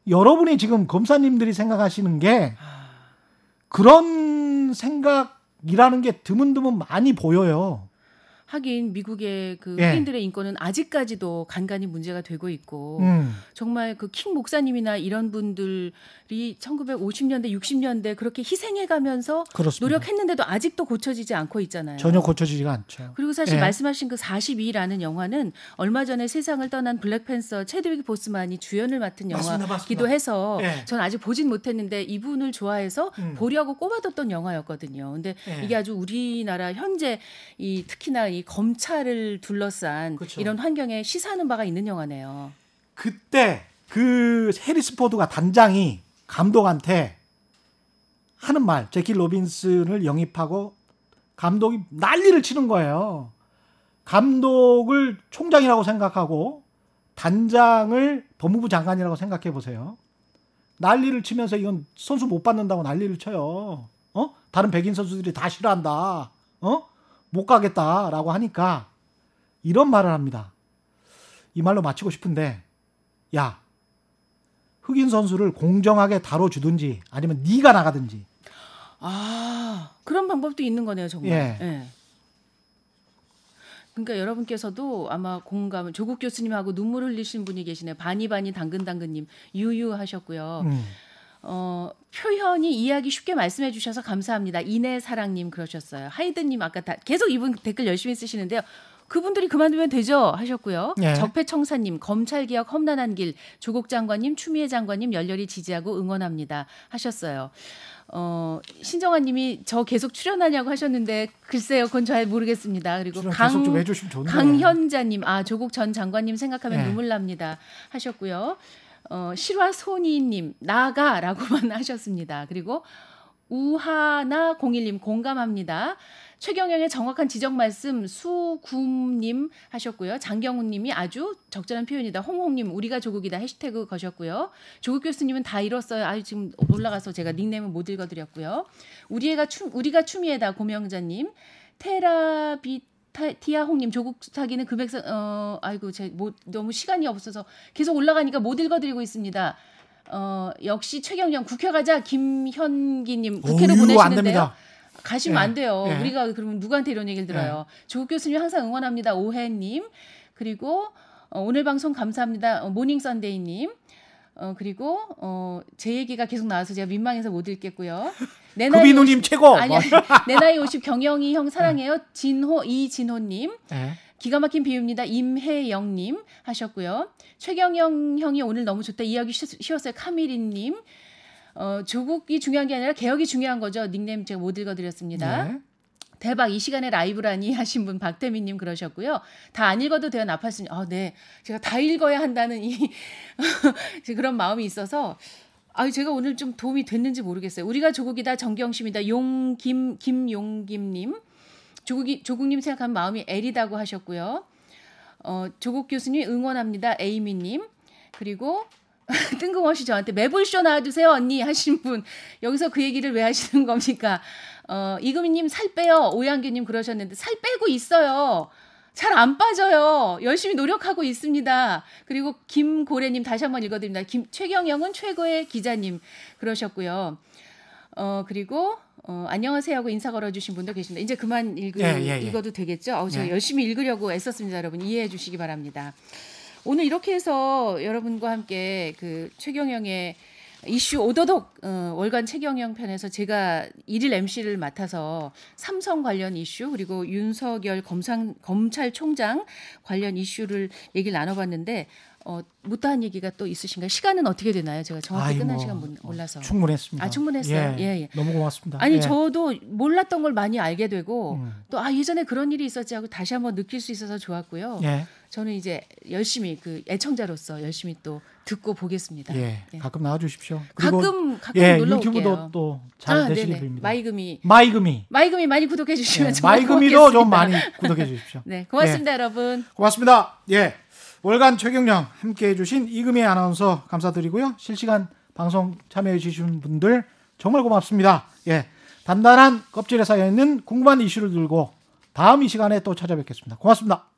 여러분이 지금 검사님들이 생각하시는 게 그런 생각이라는 게 드문드문 많이 보여요.
하긴 미국의 그
예.
흑인들의 인권은 아직까지도 간간히 문제가 되고 있고
음,
정말 그 킹 목사님이나 이런 분들이 1950년대 60년대 그렇게 희생해 가면서
그렇습니다.
노력했는데도 아직도 고쳐지지 않고 있잖아요.
전혀 고쳐지지가 않죠.
그리고 사실
예.
말씀하신 그 42라는 영화는 얼마 전에 세상을 떠난 블랙팬서 체드윅 보스만이 주연을 맡은 영화기도. 해서
예.
전 아직 보진 못했는데 이분을 좋아해서
음.
보려고 꼽아뒀던 영화였거든요. 근데
예.
이게 아주 우리나라 현재 이 특히나 이 검찰을 둘러싼
그쵸.
이런 환경에 시사하는 바가 있는 영화네요.
그때 그 해리스 포드가 단장이 감독한테 하는 말, 제키 로빈슨을 영입하고 감독이 난리를 치는 거예요. 감독을 총장이라고 생각하고 단장을 법무부 장관이라고 생각해 보세요. 난리를 치면서 이건 선수 못 받는다고 난리를 쳐요. 어? 다른 백인 선수들이 다 싫어한다. 어? 못 가겠다라고 하니까 이런 말을 합니다. 이 말로 마치고 싶은데 야 흑인 선수를 공정하게 다뤄주든지 아니면 네가 나가든지
아 그런 방법도 있는 거네요 정말.
예.
예. 그러니까 여러분께서도 아마 공감을 조국 교수님하고 눈물 흘리신 분이 계시네. 바니바니 당근당근님 유유하셨고요.
음.
어, 표현이 이해하기 쉽게 말씀해 주셔서 감사합니다. 이내 사랑님 그러셨어요. 하이든님 아까 다, 계속 이분 댓글 열심히 쓰시는데요. 그분들이 그만두면 되죠 하셨고요.
예.
적폐청사님 검찰개혁 험난한 길 조국 장관님 추미애 장관님 열렬히 지지하고 응원합니다 하셨어요. 어, 신정아님이 저 계속 출연하냐고 하셨는데 글쎄요 그건 잘 모르겠습니다. 그리고 강. 강현자님, 아 조국 전 장관님 생각하면
네.
눈물 납니다 하셨고요. 어, 실화소니님 나가라고만 하셨습니다. 그리고 우하나 01님 공감합니다. 최경영의 정확한 지적 말씀 수구님 하셨고요. 장경훈님이 아주 적절한 표현이다. 홍홍님 우리가 조국이다 해시태그 거셨고요. 조국 교수님은 다 잃었어요. 아유 지금 올라가서 제가 닉네임은 못 읽어드렸고요. 우리가 추 우리가 추미애다 고명자님 테라비 티아홍님 조국 사기는 금액상 어 아이고 제뭐 너무 시간이 없어서 계속 올라가니까 못 읽어드리고 있습니다. 어 역시 최경영 국회 가자 김현기님 국회로 보내시는데요. 가시면
예,
안 돼요.
예.
우리가 그러면 누구한테 이런 얘기를 들어요. 조국 교수님 항상 응원합니다. 오해님 그리고 어, 오늘 방송 감사합니다. 어, 모닝 선데이님. 어 그리고 어 제 얘기가 계속 나와서 제가 민망해서 못 읽겠고요. 내 나이
구비누님
50
최고.
아니 아니 내 나이 50 경영이 형 사랑해요. 진호 이진호님.
예.
기가 막힌 비유입니다. 임혜영님 하셨고요. 최경영 형이 오늘 너무 좋다. 이야기 쉬- 쉬웠어요. 카미리님. 어, 조국이 중요한 게 아니라 개혁이 중요한 거죠. 닉네임 제가 못 읽어드렸습니다.
네.
대박 이 시간에 라이브라니 하신 분 박태민님 그러셨고요. 다 안 읽어도 돼요 나팔스님. 아 네, 제가 다 읽어야 한다는 이 그런 마음이 있어서 아 제가 오늘 좀 도움이 됐는지 모르겠어요. 우리가 조국이다 정경심이다 용김 김용김님 조국이 조국님 생각하면 마음이 애리다고 하셨고요. 어 조국 교수님 응원합니다 에이미님 그리고 뜬금없이 저한테 매불쇼 나와주세요 언니 하신 분 여기서 그 얘기를 왜 하시는 겁니까? 어 이금희님 살 빼요 오양규님 그러셨는데 살 빼고 있어요. 잘 안 빠져요. 열심히 노력하고 있습니다. 그리고 김고래님 다시 한번 읽어드립니다. 김 최경영은 최고의 기자님 그러셨고요. 어 그리고 어, 안녕하세요 하고 인사 걸어주신 분도 계십니다. 이제 그만 읽,
예, 예, 예.
읽어도 되겠죠? 어, 제가
예.
열심히 읽으려고 애썼습니다, 여러분 이해해 주시기 바랍니다. 오늘 이렇게 해서 여러분과 함께 그 최경영의 이슈 오도독 어, 월간 최경영 편에서 제가 일일 MC를 맡아서 삼성 관련 이슈 그리고 윤석열 검상, 검찰총장 관련 이슈를 얘기를 나눠봤는데 어, 못다한 얘기가 또 있으신가요? 시간은 어떻게 되나요? 제가 정확히
아이,
끝난
뭐,
시간 못- 몰라서.
충분했습니다.
아, 충분했어요? 예, 예.
너무 고맙습니다.
아니
예.
저도 몰랐던 걸 많이 알게 되고
음.
또아 예전에 그런 일이 있었지 하고 다시 한번 느낄 수 있어서 좋았고요.
예.
저는 이제 열심히 그 애청자로서 열심히 또 듣고 보겠습니다.
예.
예.
가끔 나와 주십시오. 그리고
가끔 가끔
예,
놀러
유튜브도
올게요.
또잘
아,
되시길. 빕니다.
마이금이
마이금이.
마이금이 많이 구독해 주시면
예,
정말
마이금이도 좀
고맙겠습니다.
많이 구독해 주십시오.
네, 고맙습니다, 여러분.
고맙습니다. 예. 월간 최경령 함께 해주신 이금희 아나운서 감사드리고요. 실시간 방송 참여해 주신 분들 정말 고맙습니다. 예. 단단한 껍질에 쌓여 있는 궁금한 이슈를 들고 다음 이 시간에 또 찾아뵙겠습니다. 고맙습니다.